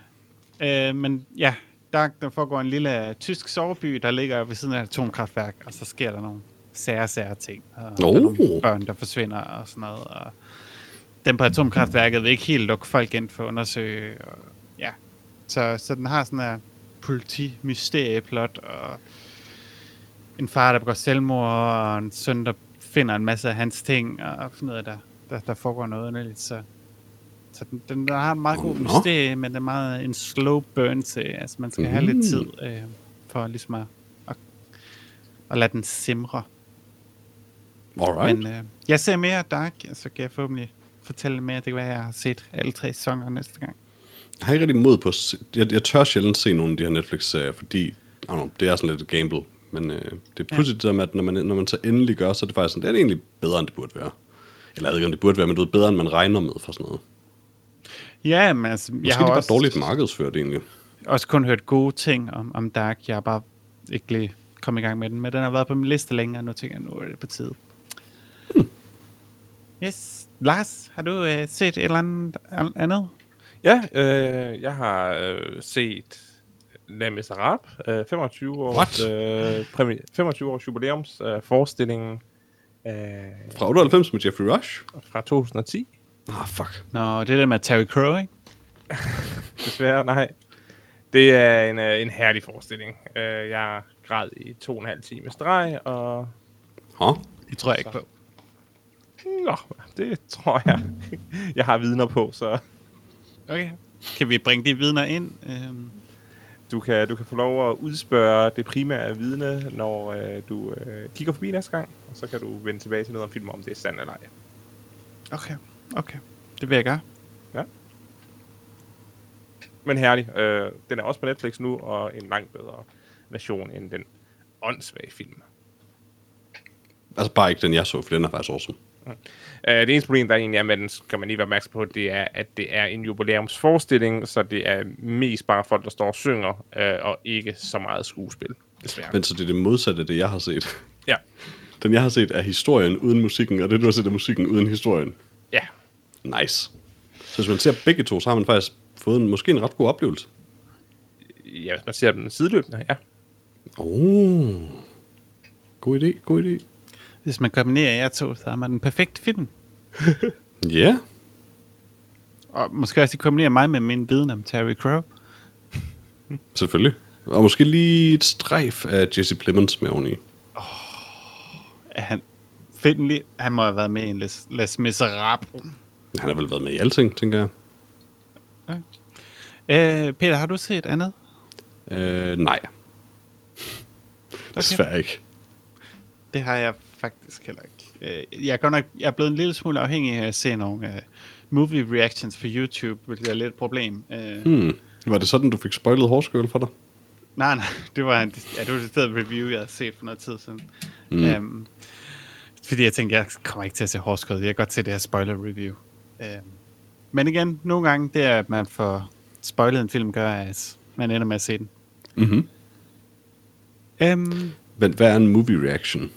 Øh, men ja, der, der foregår en lille tysk soveby, der ligger ved siden af et atomkraftværk, og så sker der nogle sære, sære ting. Og Nå. der er nogle børn, der forsvinder og sådan noget. Og dem på atomkraftværket vil ikke helt lukke folk ind for at undersøge. Og, ja. så, så den har sådan en politimysterieplot, og en far, der begår selvmord, og en søn, der finder en masse af hans ting, og sådan noget, der, der, der foregår noget underligt. Så, så den, den der har en meget god Nå. mysterie, men det er meget en slow burn til. Altså, man skal mm. have lidt tid øh, for ligesom at, at, at lade den simre. alright. Men øh, jeg ser mere Dark, så kan jeg forhåbentlig fortælle mere. Det kan være, at jeg har set alle tre sæsoner næste gang. Jeg har ikke rigtig mod på jeg, jeg tør sjældent se nogle af de her Netflix-serier, fordi, know, det er sådan lidt et gamble. Men øh, det er pludselig det der med, at når man, når man så endelig gør, så er det faktisk sådan, det er egentlig bedre, end det burde være. Eller jeg ved ikke, om det burde være, men det er bedre, end man regner med for sådan noget. Ja, men altså, Måske jeg det har er bare også, dårligt markedsført egentlig. også kun hørt gode ting om, om Dark. Jeg har bare ikke lige kommet i gang med den, men den har været på min liste længere, og nu tænker jeg, nu er det på tide. Yes. Lars, har du øh, set et eller andet andet? Ja, øh, jeg har øh, set Les Miserables, øh, 25 års, øh, præmi- 25 års jubilæums øh, forestillingen øh, Fra 98 med Jeffrey Rush? fra 2010. Ah, fuck. Nå, det er det med Terry Crow, ikke? Desværre, nej. Det er en, øh, en herlig forestilling. Øh, jeg græd i to og en halv time streg, og... Hå? Det tror jeg ikke på. Nå, det tror jeg. Jeg har vidner på, så Okay. Kan vi bringe de vidner ind? Øhm, du kan, du kan få lov at udspørge det primære vidne, når øh, du øh, kigger forbi næste gang, og så kan du vende tilbage til noget om filmen, om det er sandt eller ej. okay, okay. Det vil jeg gøre. Men herlig. Øh, den er også på Netflix nu, og en langt bedre version end den åndssvage film. Altså bare ikke den, jeg så, for den er faktisk awesome. Uh, det eneste problem, der egentlig er med den, skal man lige være opmærksom på, det er, at det er en jubilæumsforestilling, så det er mest bare folk, der står og synger, uh, og ikke så meget skuespil, desværre. Men så det er det modsatte af det, jeg har set. Ja, Den, jeg har set, er historien uden musikken, og det, du har set, er musikken uden historien. ja. Nice. Så hvis man ser begge to, så har man faktisk fået en, måske en ret god oplevelse. Ja, hvis man ser den sideløbende, ja. Oh. God idé, god idé. Hvis man kombinerer jer to, så har man den perfekte film. Ja. Yeah. Og måske også kombinere mig med min viden om Terry Crow. Selvfølgelig. Og måske lige et strejf af Jesse Plemons med oveni. Er han, find lige, han må have været med i en Les, Les Miserables. Han har vel været med i alting, tænker jeg. Øh, Peter, har du set andet? Øh, nej. Desværre ikke. Det har jeg faktisk heller ikke. Øh, jeg, er godt nok, jeg er blevet en lille smule afhængig af at se nogle uh, movie reactions på YouTube, hvilket er lidt et problem. Uh, Hmm. Var det sådan, du fik spoilet hårskøl for dig? Nej, nej, det var, en, ja, det var et stedet review, jeg havde set for noget tid siden. Mm. Um, fordi jeg tænkte, jeg kommer ikke til at se hårdskød. Jeg kan godt se det her spoiler review. Um, men igen, nogle gange, det er, at man får spoilet en film, gør, at man ender med at se den. Mm-hmm. Um, Men hvad er en movie reaction?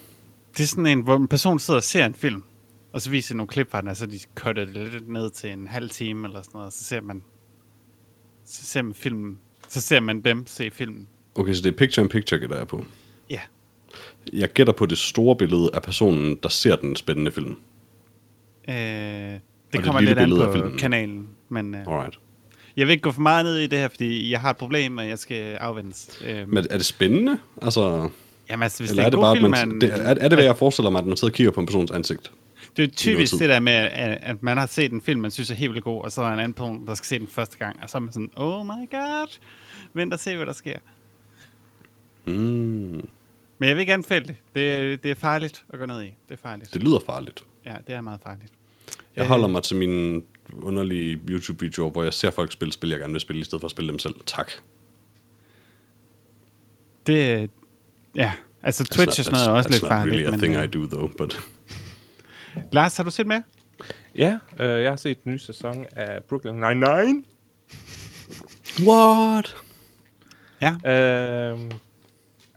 Det er sådan en, hvor en person sidder og ser en film, og så viser nogle klip fra den, og så de cutter det lidt ned til en halv time eller sådan noget, og så ser man, så ser man filmen, så ser man dem se filmen. Okay, så det er picture in picture, gætter jeg på. Ja. Jeg gætter på det store billede af personen, der ser den spændende film. Øh, det det kommer lille lidt an på filmen. kanalen, men øh, Alright. jeg vil ikke gå for meget ned i det her, fordi jeg har et problem, og jeg skal afvendes. Øh, Men er det spændende? Altså, jamen altså, hvis eller det er det bare, film, man, det, er, er det, hvad jeg forestiller mig, at man sidder og kigger på en persons ansigt? det er typisk det der med, at, man har set en film, man synes er helt vildt god, og så er der en anden person, der skal se den første gang, og så er man sådan, oh my god, vent og se, hvad der sker. Mm, Men jeg vil ikke anbefale det. Det, er- det er farligt at gå ned i. Det er farligt. det lyder farligt. Ja, det er meget farligt. Jeg holder mig til mine underlige YouTube-videoer, hvor jeg ser folk spille spil, jeg gerne vil spille, i stedet for at spille dem selv. Tak. Det, ja, altså Twitch og sådan noget er også that's lidt farligt. really a men, thing øh, I do, though, but... Lars, har du set med? Ja, øh, jeg har set den nye sæson af Brooklyn Nine-Nine. What? Ja. Øh,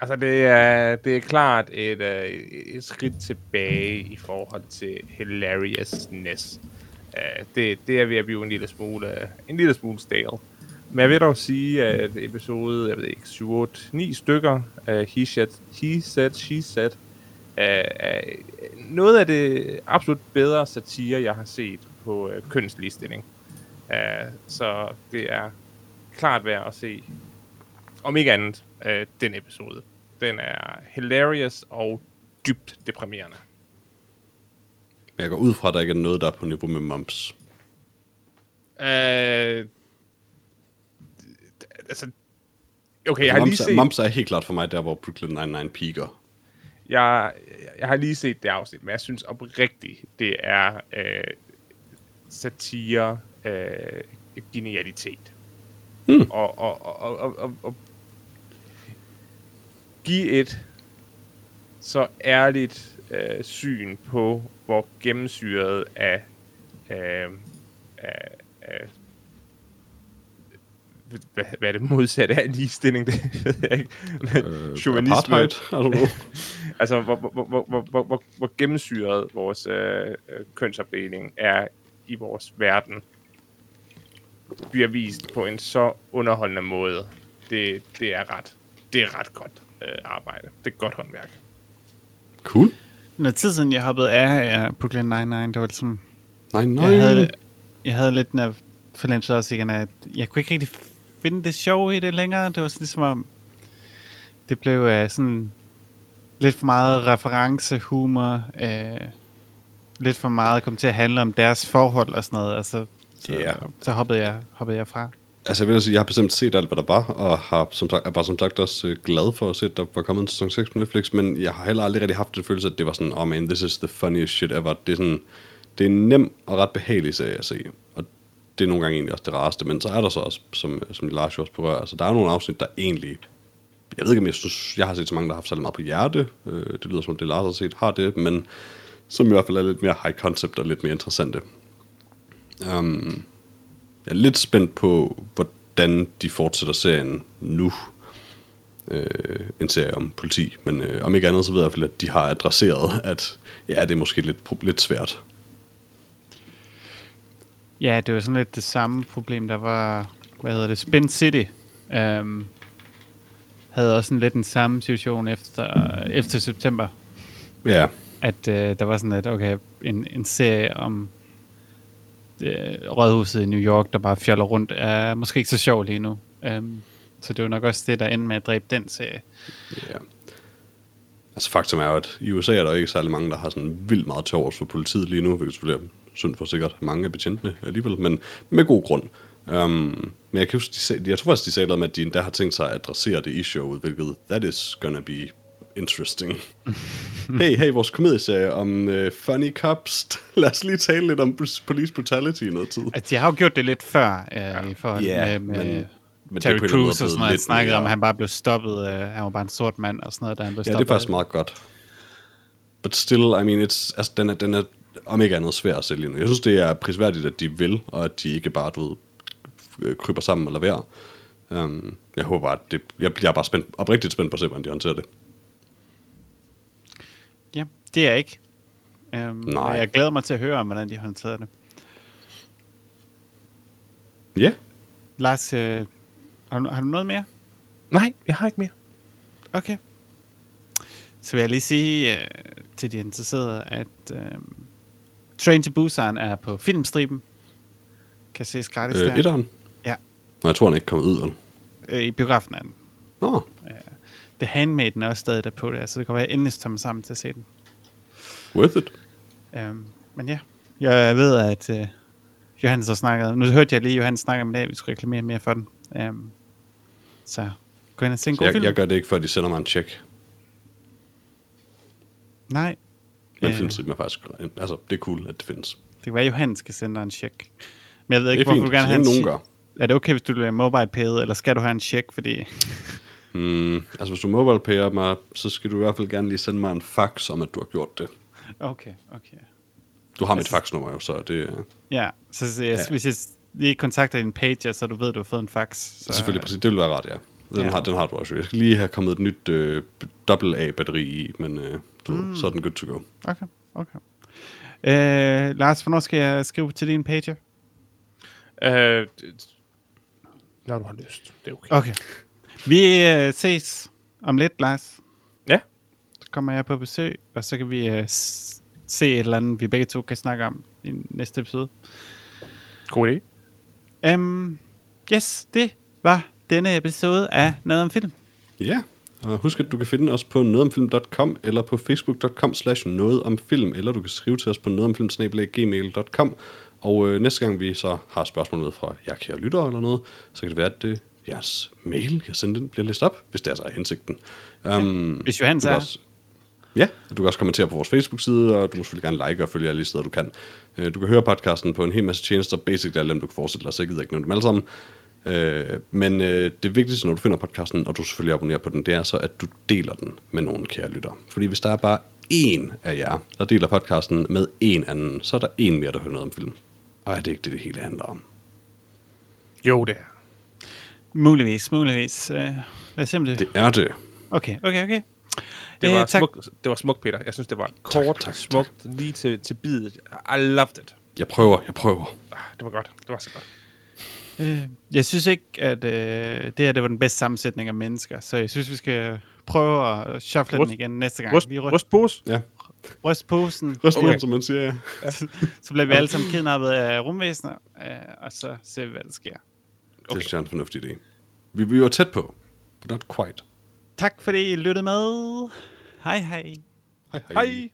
altså, det er, det er klart et, øh, et skridt tilbage i forhold til hilariousness. Øh, det, det er ved at blive en lille smule, øh, en lille smule stale. Men jeg vil dog sige, at episode, jeg ved ikke, 7, 8, 9 stykker, uh, he, said, he said, she said, uh, er noget af det absolut bedre satire, jeg har set på uh, kønsligestilling. Uh, så det er klart værd at se, om ikke andet, uh, den episode. Den er hilarious og dybt deprimerende. Jeg går ud fra, at der ikke er noget, der er på niveau med Mumps. Uh, altså, okay, jeg har lige Mumps, er, set... Mumps er helt klart for mig der, hvor Brooklyn Nine-Nine peaker. Jeg, jeg har lige set det afsnit, men jeg synes oprigtigt, det er øh, satire, øh, genialitet. Og, og, og, og, og, og, og give et så ærligt øh, syn på, hvor gennemsyret af, øh, af, af hvad, hvad er det modsatte af ligestilling? Det ved jeg ikke. Øh, Chauvinisme. Apartheid? I don't know. Altså, hvor, hvor, hvor, hvor, hvor, hvor, hvor gennemsyret vores øh, øh, kønsopdeling er i vores verden, bliver vist på en så underholdende måde. Det, det er ret, det er ret godt øh, arbejde. Det er godt håndværk. Cool. Noget tid siden, jeg hoppede af af Brooklyn Nine-Nine, det var ligesom, Nej, nej. jeg havde, jeg havde lidt en fornemmelse også igen, at jeg kunne ikke rigtig finde det sjove i det længere. Det var sådan ligesom om, det blev øh, sådan lidt for meget referencehumor, øh, lidt for meget kom til at handle om deres forhold og sådan noget. Altså, så, Ja. så hoppede jeg, hoppede jeg fra. Altså, jeg vil sige, jeg har bestemt set alt, hvad der var, og har som sagt, er bare som sagt også øh, glad for at se, at der var kommet en sæson 6 på Netflix, men jeg har heller aldrig rigtig haft det følelse, at det var sådan, oh man, this is the funniest shit ever. Det er sådan, det er en nem og ret behagelig serie at se, og det er nogle gange egentlig også det rareste, men så er der så også, som, som Lars jo også berører, altså der er nogle afsnit, der egentlig, jeg ved ikke, om jeg synes, jeg har set så mange, der har haft særlig meget på hjerte, øh, det lyder som, det Lars har set, har det, men som i hvert fald er lidt mere high concept og lidt mere interessante. Um, jeg er lidt spændt på, hvordan de fortsætter serien nu. Øh, en serie om politi. Men øh, om ikke andet, så ved jeg i hvert fald, at de har adresseret, at ja, det er måske lidt, lidt svært. Ja, det var sådan lidt det samme problem, der var, hvad hedder det, Spin City. Um, havde også en lidt den samme situation efter, efter september. Ja, at øh, der var sådan et, okay, en, en serie om øh, rådhuset i New York, der bare fjoller rundt, er måske ikke så sjov lige nu. Um, så det var nok også det, der endte med at dræbe den serie. ja. Altså faktum er jo, at i USA er der ikke særlig mange, der har sådan vildt meget til overs for politiet lige nu, selvfølgelig er synd for sikkert mange af betjentene alligevel, men med god grund. Um, men jeg, kan huske, de sag, jeg tror faktisk, de sagde noget med, at de endda har tænkt sig at adressere det i showet, hvilket that is gonna be interesting. hey, hey, vores komedieserie om uh, funny cops. Lad os lige tale lidt om police brutality i noget tid. Altså, de har jo gjort det lidt før, øh, i forhold Ja, med, med men- men det Terry er Crews og sådan noget. Han lidt snakkede om, at han bare blev stoppet. Øh, han var bare en sort mand og sådan noget, da han blev Ja, stoppet. det er faktisk meget godt. But still, I mean, it's, altså, den, er, den er om ikke andet svær at sælge. Jeg synes, det er prisværdigt, at de vil, og at de ikke bare, du ved, øh, kryber sammen lader være. Um, jeg håber bare, at det, jeg, jeg er bare spændt, oprigtigt spændt på at se, hvordan de håndterer det. Ja, det er jeg ikke. Um, Nej. og Jeg glæder mig til at høre om, hvordan de håndterer det. Ja, Lars, øh, har, du, har du noget mere? Nej, jeg har ikke mere. Okay. Så vil jeg lige sige øh, til de interesserede, at øh, Train to Busan er på filmstriben. Kan ses gratis øh, der. etteren. Ja, Nå, jeg tror, han ikke kom ud. Øh, i biografen er den. Nå, The Handmaiden er også stadig der på det, så det kan være, at jeg endelig tager sammen til at se den. worth it. Um, men ja, jeg ved, at uh, Johannes har snakket, nu hørte jeg lige, Johannes snakke om det, at vi skulle reklamere mere for den. Um, så gå ind og se en god jeg, film. jeg gør det ikke, før de sender mig en check. Nej, Men Øh. filmstriben er faktisk... Altså, det er cool, at det findes. det kan være, at Johannes skal sende dig en check. Men jeg ved Det ikke, er hvorfor fint, du gerne så have en nogen gør. Er det okay, hvis du vil mobile payet, eller skal du have en check, fordi... Mm, altså, hvis du mobile payer mig, så skal du i hvert fald gerne lige sende mig en fax om, at du har gjort det. Okay, okay. Du har mit Altså- faxnummer jo, så det Ja, så, så jeg, Ja. hvis jeg lige kontakter din page, så du ved, at du har fået en fax. Så, selvfølgelig præcis. Det vil være rart, ja. Den, Ja. Har, den har du også. Jeg skal lige have kommet et nyt øh, dobbelt A-batteri i, men øh, du, mm. så er den good to go. Okay, okay. Øh, Lars, hvornår skal jeg skrive til din page? Øh, når du har lyst. Det er okay. Okay. Vi øh, ses om lidt, Lars. Ja. Så kommer jeg på besøg, og så kan vi øh, se et eller andet, vi begge to kan snakke om i næste episode. God idé. Um, yes, det var denne episode af Noget om Film. Ja, og husk, at du kan finde os på nogetomfilm.com eller på facebook.com slash nogetomfilm, eller du kan skrive til os på nogetomfilm.gmail.com. Og øh, næste gang vi så har spørgsmål med fra jer kære lyttere eller noget, så kan det være, at øh, jeres mail, jeg sender den, bliver læst op, hvis det er så er hensigten. Um, Hvis Johannes er. også, Ja, du kan også kommentere på vores Facebook-side, og du må selvfølgelig gerne like og følge alle de steder, du kan. Øh, Du kan høre podcasten på en hel masse tjenester, basically alle dem, du kan forestille dig, så jeg gider ikke nævne dem alle sammen. Øh, Men øh, det vigtigste, når du finder podcasten, og du selvfølgelig abonnerer på den, det er så, at du deler den med nogle kære lyttere. Fordi hvis der er bare én af jer, der deler podcasten med en anden, så er der en mere, der hører noget om film. Og er det ikke det, det hele handler om? Jo, det er. Muligvis, muligvis. Uh, lad os se om det. Det er det. Okay, okay, okay. Det Øh, var, tak. smukt, det var smukt, Peter. Jeg synes, det var kort, tak, tak, tak. smukt, lige til, til bidet. I loved it. Jeg prøver, jeg prøver. Ah, Det var godt. Det var så godt. Øh, jeg synes ikke, at øh, det her det var den bedste sammensætning af mennesker, så jeg synes, vi skal prøve at shuffle Rust- den igen næste gang. Rust, vi ryst, rustpose. Ja, ryst posen, røst Okay. okay. som man siger, ja. så bliver vi alle sammen kidnappet af rumvæsener, øh, og så ser vi, hvad der sker. Det synes jeg er en fornuftig idé. Vi, vi var tæt på, but not quite. Tak fordi I lyttede med. Hej hej. Hej Hej! hej.